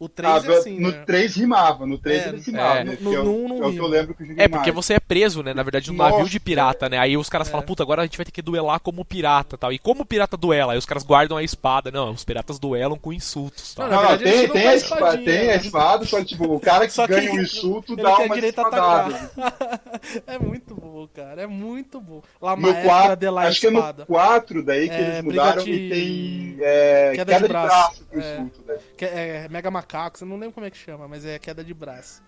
O 3 Ah, é assim, no né? 3 rimava, no 3 É, eles rimavam. é. né, No- que é, no um é o que eu lembro que eu joguei É, porque mais. você é preso, né? Na verdade, num navio de pirata, né? Aí os caras É. falam, puta, agora a gente vai ter que duelar como pirata tal. E como o pirata duela? Aí os caras guardam a espada. Não, os piratas duelam com insultos tal. Não, Não, verdade, tem, não tem, a espada, tem a né? espada, só que tipo, o cara que ganha um insulto dá uma espadada. é muito bom, cara. É muito bom. Lá No Maestra 4, de la acho que é no espada. 4 daí que É, eles mudaram e tem é, queda de braço. pro É. insulto. Daí. Que é, é Mega Macaco, você não lembra como é que chama, mas é queda de braço.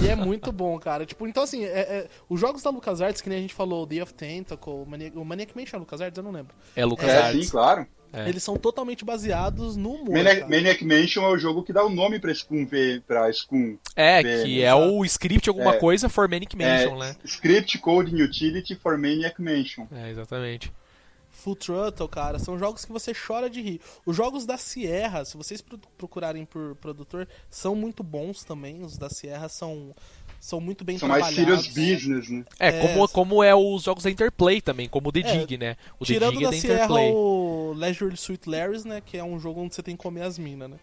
E é muito bom, cara. Tipo, então assim, é- é- os jogos da LucasArts, que nem a gente falou, Day of Tentacle, o Maniac, o Maniac Mansion é LucasArts, eu não lembro. É Lucas É, Arts. sim, claro. É. Eles são totalmente baseados no humor, Maniac. Maniac Mansion é o jogo que dá o nome pra Scum V, pra Scum. É, que é exato. o script alguma É. coisa for Manic Mansion, é, né? Script Coding Utility for Maniac Mansion. É, exatamente. Full Throttle, cara, são jogos que você chora de rir. Os jogos da Sierra, se vocês pro- procurarem por produtor, são muito bons também. Os da Sierra são, são muito bem São mais trabalhados. serious business, né? É, É, como, como é os jogos da Interplay também, como o The É, Dig, né? O Tirando The Dig é da da Sierra Interplay. o Leisure Suit Larry's, né? Que é um jogo onde você tem que comer as minas, né?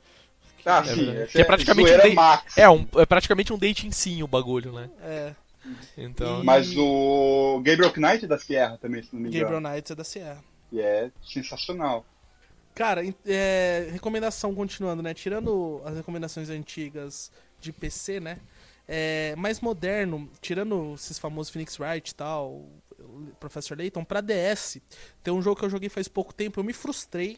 Ah, É sim. Que é praticamente um. É, um, é praticamente um dating sim o bagulho, né? É. Então. E- Mas o Gabriel Knight é da Sierra também, se não me engano. Gabriel Knights é da Sierra. E é sensacional. Cara, é, recomendação continuando, né? Tirando as recomendações antigas de PC, né? É, mais moderno, tirando esses famosos Phoenix Wright e tal, Professor Layton, pra DS, tem um jogo que eu joguei faz pouco tempo, eu me frustrei,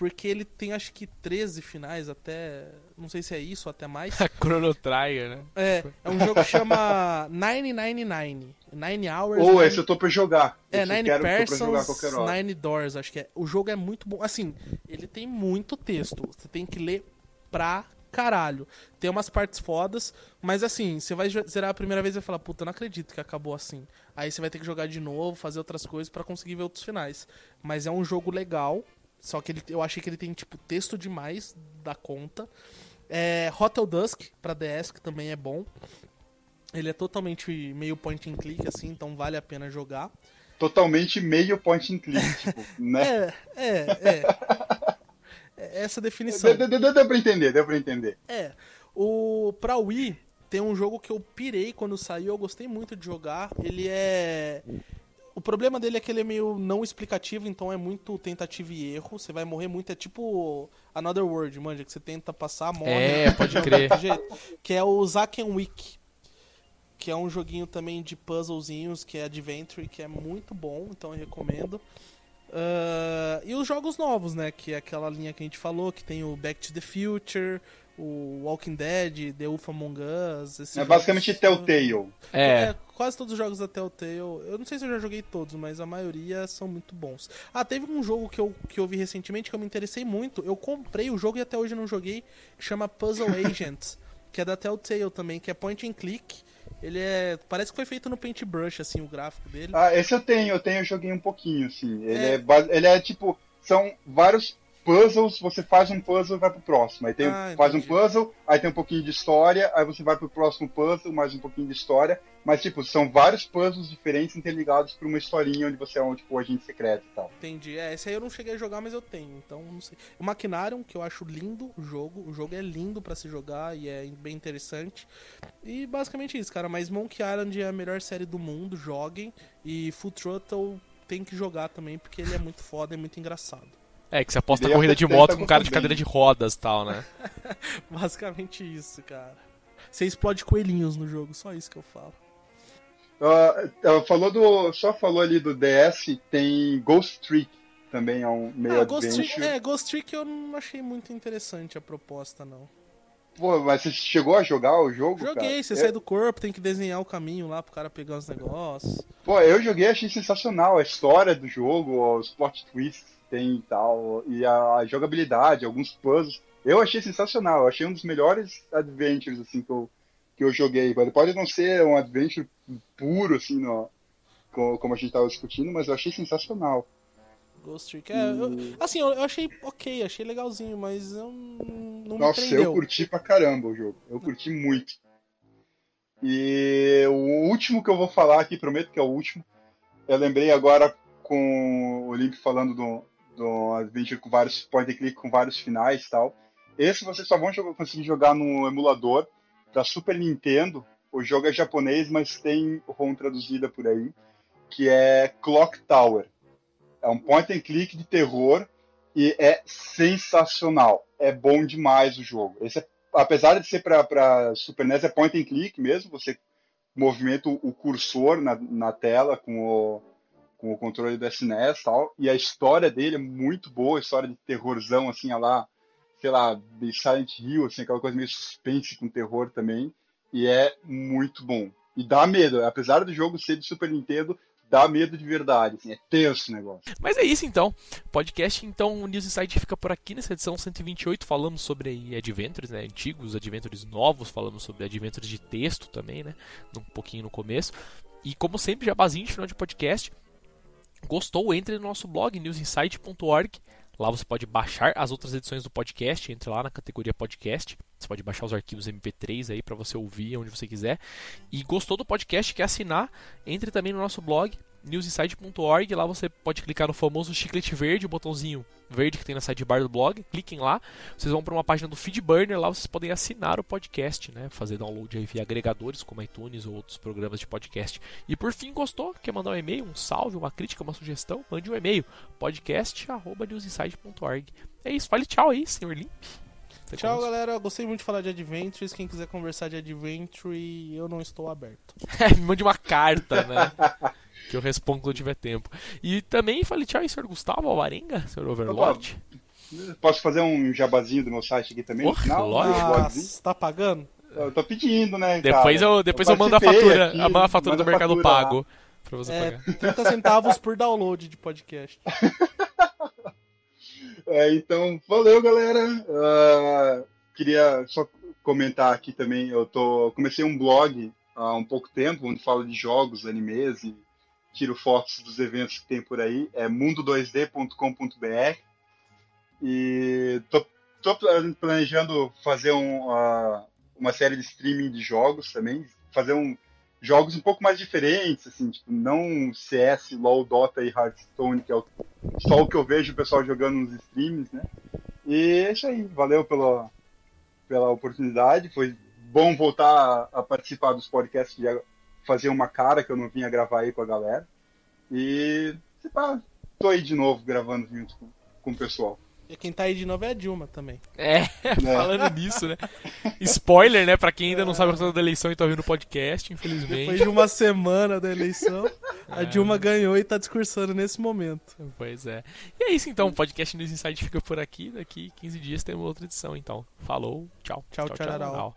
porque ele tem acho que 13 finais até. Não sei se é isso ou até mais. Chrono Trigger, né? É, é um jogo que chama 999. Nine Hours. Ou Nine- esse eu tô pra jogar. é, Esse Nine quero, tô pra jogar Persons, qualquer hora. Nine Doors, acho que é. O jogo é muito bom. Assim, ele tem muito texto. Você tem que ler pra caralho. Tem umas partes fodas, mas assim, você vai zerar a primeira vez e vai falar, puta, eu não acredito que acabou assim. Aí você vai ter que jogar de novo, fazer outras coisas pra conseguir ver outros finais. Mas é um jogo legal, só que ele, eu achei que ele tem, tipo, texto demais da conta. É, Hotel Dusk pra DS, que também é bom. Ele é totalmente meio point and click, assim, então vale a pena jogar. Totalmente meio point and click, tipo, né? É, é, é. É Essa definição. Deu, deu, deu, deu pra entender, deu pra entender. É. O pra Wii tem um jogo que eu pirei quando saiu, eu gostei muito de jogar. Ele é o problema dele é que ele é meio não explicativo, então é muito tentativa e erro. Você vai morrer muito, é tipo Another World, manja, que você tenta passar, morre. É, pode crer. Que é o Zaken Week. Que é um joguinho também de puzzlezinhos, que é Adventure, que é muito bom, então eu recomendo. Ah, e os jogos novos, né? Que é aquela linha que a gente falou, que tem o Back to the Future, o Walking Dead, The Wolf Among Us. esses É jogos- basicamente Telltale. É. quase todos os jogos da Telltale. Eu não sei se eu já joguei todos, mas a maioria são muito bons. Ah, teve um jogo que eu, que eu vi recentemente que eu me interessei muito. Eu comprei o jogo e até hoje não joguei, que chama Puzzle Agent, que é da Telltale também, que é point and click. Ele é. Parece que foi feito no Paintbrush, assim, o gráfico dele. Ah, esse eu tenho, eu tenho, eu joguei um pouquinho, assim. Ele É. é, ele é tipo, são vários puzzles, você faz um puzzle e vai pro próximo. Aí tem, Ah, faz um puzzle, aí tem um pouquinho de história, aí você vai pro próximo puzzle, mais um pouquinho de história. Mas, tipo, são vários puzzles diferentes interligados por uma historinha onde você é um, tipo, agente secreto e tal. Entendi. É, esse aí eu não cheguei a jogar, mas eu tenho. Então, não sei. O Maquinarium, que eu acho lindo o jogo. O jogo é lindo pra se jogar e é bem interessante. E basicamente isso, cara. Mas Monkey Island é a melhor série do mundo. Joguem. E Full Throttle tem que jogar também, porque ele é muito foda e muito engraçado. É, que você aposta corrida de F70 moto com cara de cadeira de rodas e tal, né? Basicamente isso, cara. Você explode coelhinhos no jogo, só isso que eu falo. Ah, falou do, só falou ali do DS, tem Ghost Trick também, é um meio Ah, Ghost adventure. Trick, é, Ghost Trick eu não achei muito interessante a proposta, não. Pô, mas você chegou a jogar o jogo? Joguei, cara? você Eu- sai do corpo, tem que desenhar o caminho lá pro cara pegar os negócios. Pô, eu joguei achei sensacional a história do jogo, os plot twists tem e tal, e a, a jogabilidade, alguns puzzles. Eu achei sensacional, eu achei um dos melhores adventures assim que eu, que eu joguei. Ele pode não ser um adventure puro assim, no, co- como a gente tava discutindo, mas eu achei sensacional. Ghost Trick, é, eu- assim, eu, achei ok, achei legalzinho, mas eu não, não me Nossa, prendeu. eu curti pra caramba o jogo. Eu curti muito. E o último que eu vou falar aqui, prometo que é o último. Eu lembrei agora com o Link falando do, do Adventure com vários point and click com vários finais e tal. Esse vocês só vão jogar- conseguir jogar no emulador da Super Nintendo. O jogo é japonês, mas tem ROM traduzida por aí, que é Clock Tower. É um point and click de terror e é sensacional. É bom demais o jogo. Esse é- apesar de ser para Super NES, é point and click mesmo. Você movimenta o, cursor na, na tela com o, com o controle do SNES e tal. E a história dele é muito boa, história de terrorzão, assim, a lá, sei lá, de Silent Hill, assim, aquela coisa meio suspense com terror também. E é muito bom. E dá medo, apesar do jogo ser de Super Nintendo, dá medo de verdade, assim, é tenso o negócio. Mas é isso então. Podcast, então, o News Insight fica por aqui nessa edição 128. Falamos sobre adventures, né? Antigos, adventures novos, falamos sobre adventures de texto também, né? Um pouquinho no começo. E como sempre, jabazinho de final de podcast. Gostou? Entre no nosso blog, newsinsight.org. Lá você pode baixar as outras edições do podcast. Entre lá na categoria podcast. Você pode baixar os arquivos MP3 aí para você ouvir onde você quiser. E gostou do podcast, quer assinar? Entre também no nosso blog, newsinsight.org. Lá você pode clicar no famoso chiclete verde, o botãozinho verde que tem na sidebar do blog. Cliquem lá. Vocês vão para uma página do Feedburner. Lá vocês podem assinar o podcast, né? Fazer download aí via agregadores como iTunes ou outros programas de podcast. E por fim, gostou? Quer mandar um e-mail, um salve, uma crítica, uma sugestão? Mande um e-mail. podcast.newsinsight.org. É isso. Fale tchau aí, senhor Limp. Tchau, começa. galera. Gostei muito de falar de Adventures. Quem quiser conversar de Adventure, eu não estou aberto. Me mande uma carta, né? que eu respondo quando tiver tempo. E também falei tchau aí, senhor Gustavo Alvarenga, senhor Overlord. Posso fazer um jabazinho do meu site aqui também? Porra, final? lógico. Nossa, tá pagando? Eu tô pedindo, né? Depois cara? eu, depois eu, mando a fatura, aqui, a mando a fatura do Mercado fatura lá. Pago pra você É, pagar. 30 centavos por download de podcast. É, então, valeu, galera. Ah, queria só comentar aqui também. Eu tô comecei um blog há um pouco tempo, onde falo de jogos, animes e tiro fotos dos eventos que tem por aí. É mundo2d.com.br e tô, tô planejando fazer um, ah, uma série de streaming de jogos também, fazer um jogos um pouco mais diferentes, assim, tipo, não CS, LoL, Dota e Hearthstone, que é o só o que eu vejo o pessoal jogando nos streams, né? E é isso aí, valeu pela, pela oportunidade, foi bom voltar a, a participar dos podcasts, de fazer uma cara que eu não vinha gravar aí com a galera. E, lá, tô aí de novo gravando junto com, com o pessoal. E quem tá aí de novo é a Dilma também. É, né? falando nisso, né? Spoiler, né? Pra quem ainda não sabe o resultado da eleição e tá ouvindo o podcast, Depois infelizmente. de uma semana da eleição, a É. Dilma ganhou e tá discursando nesse momento. Pois é. E é isso então, o podcast News Insight fica por aqui. Daqui 15 dias temos outra edição, então. Falou, tchau. Tchau, tchau, tchau.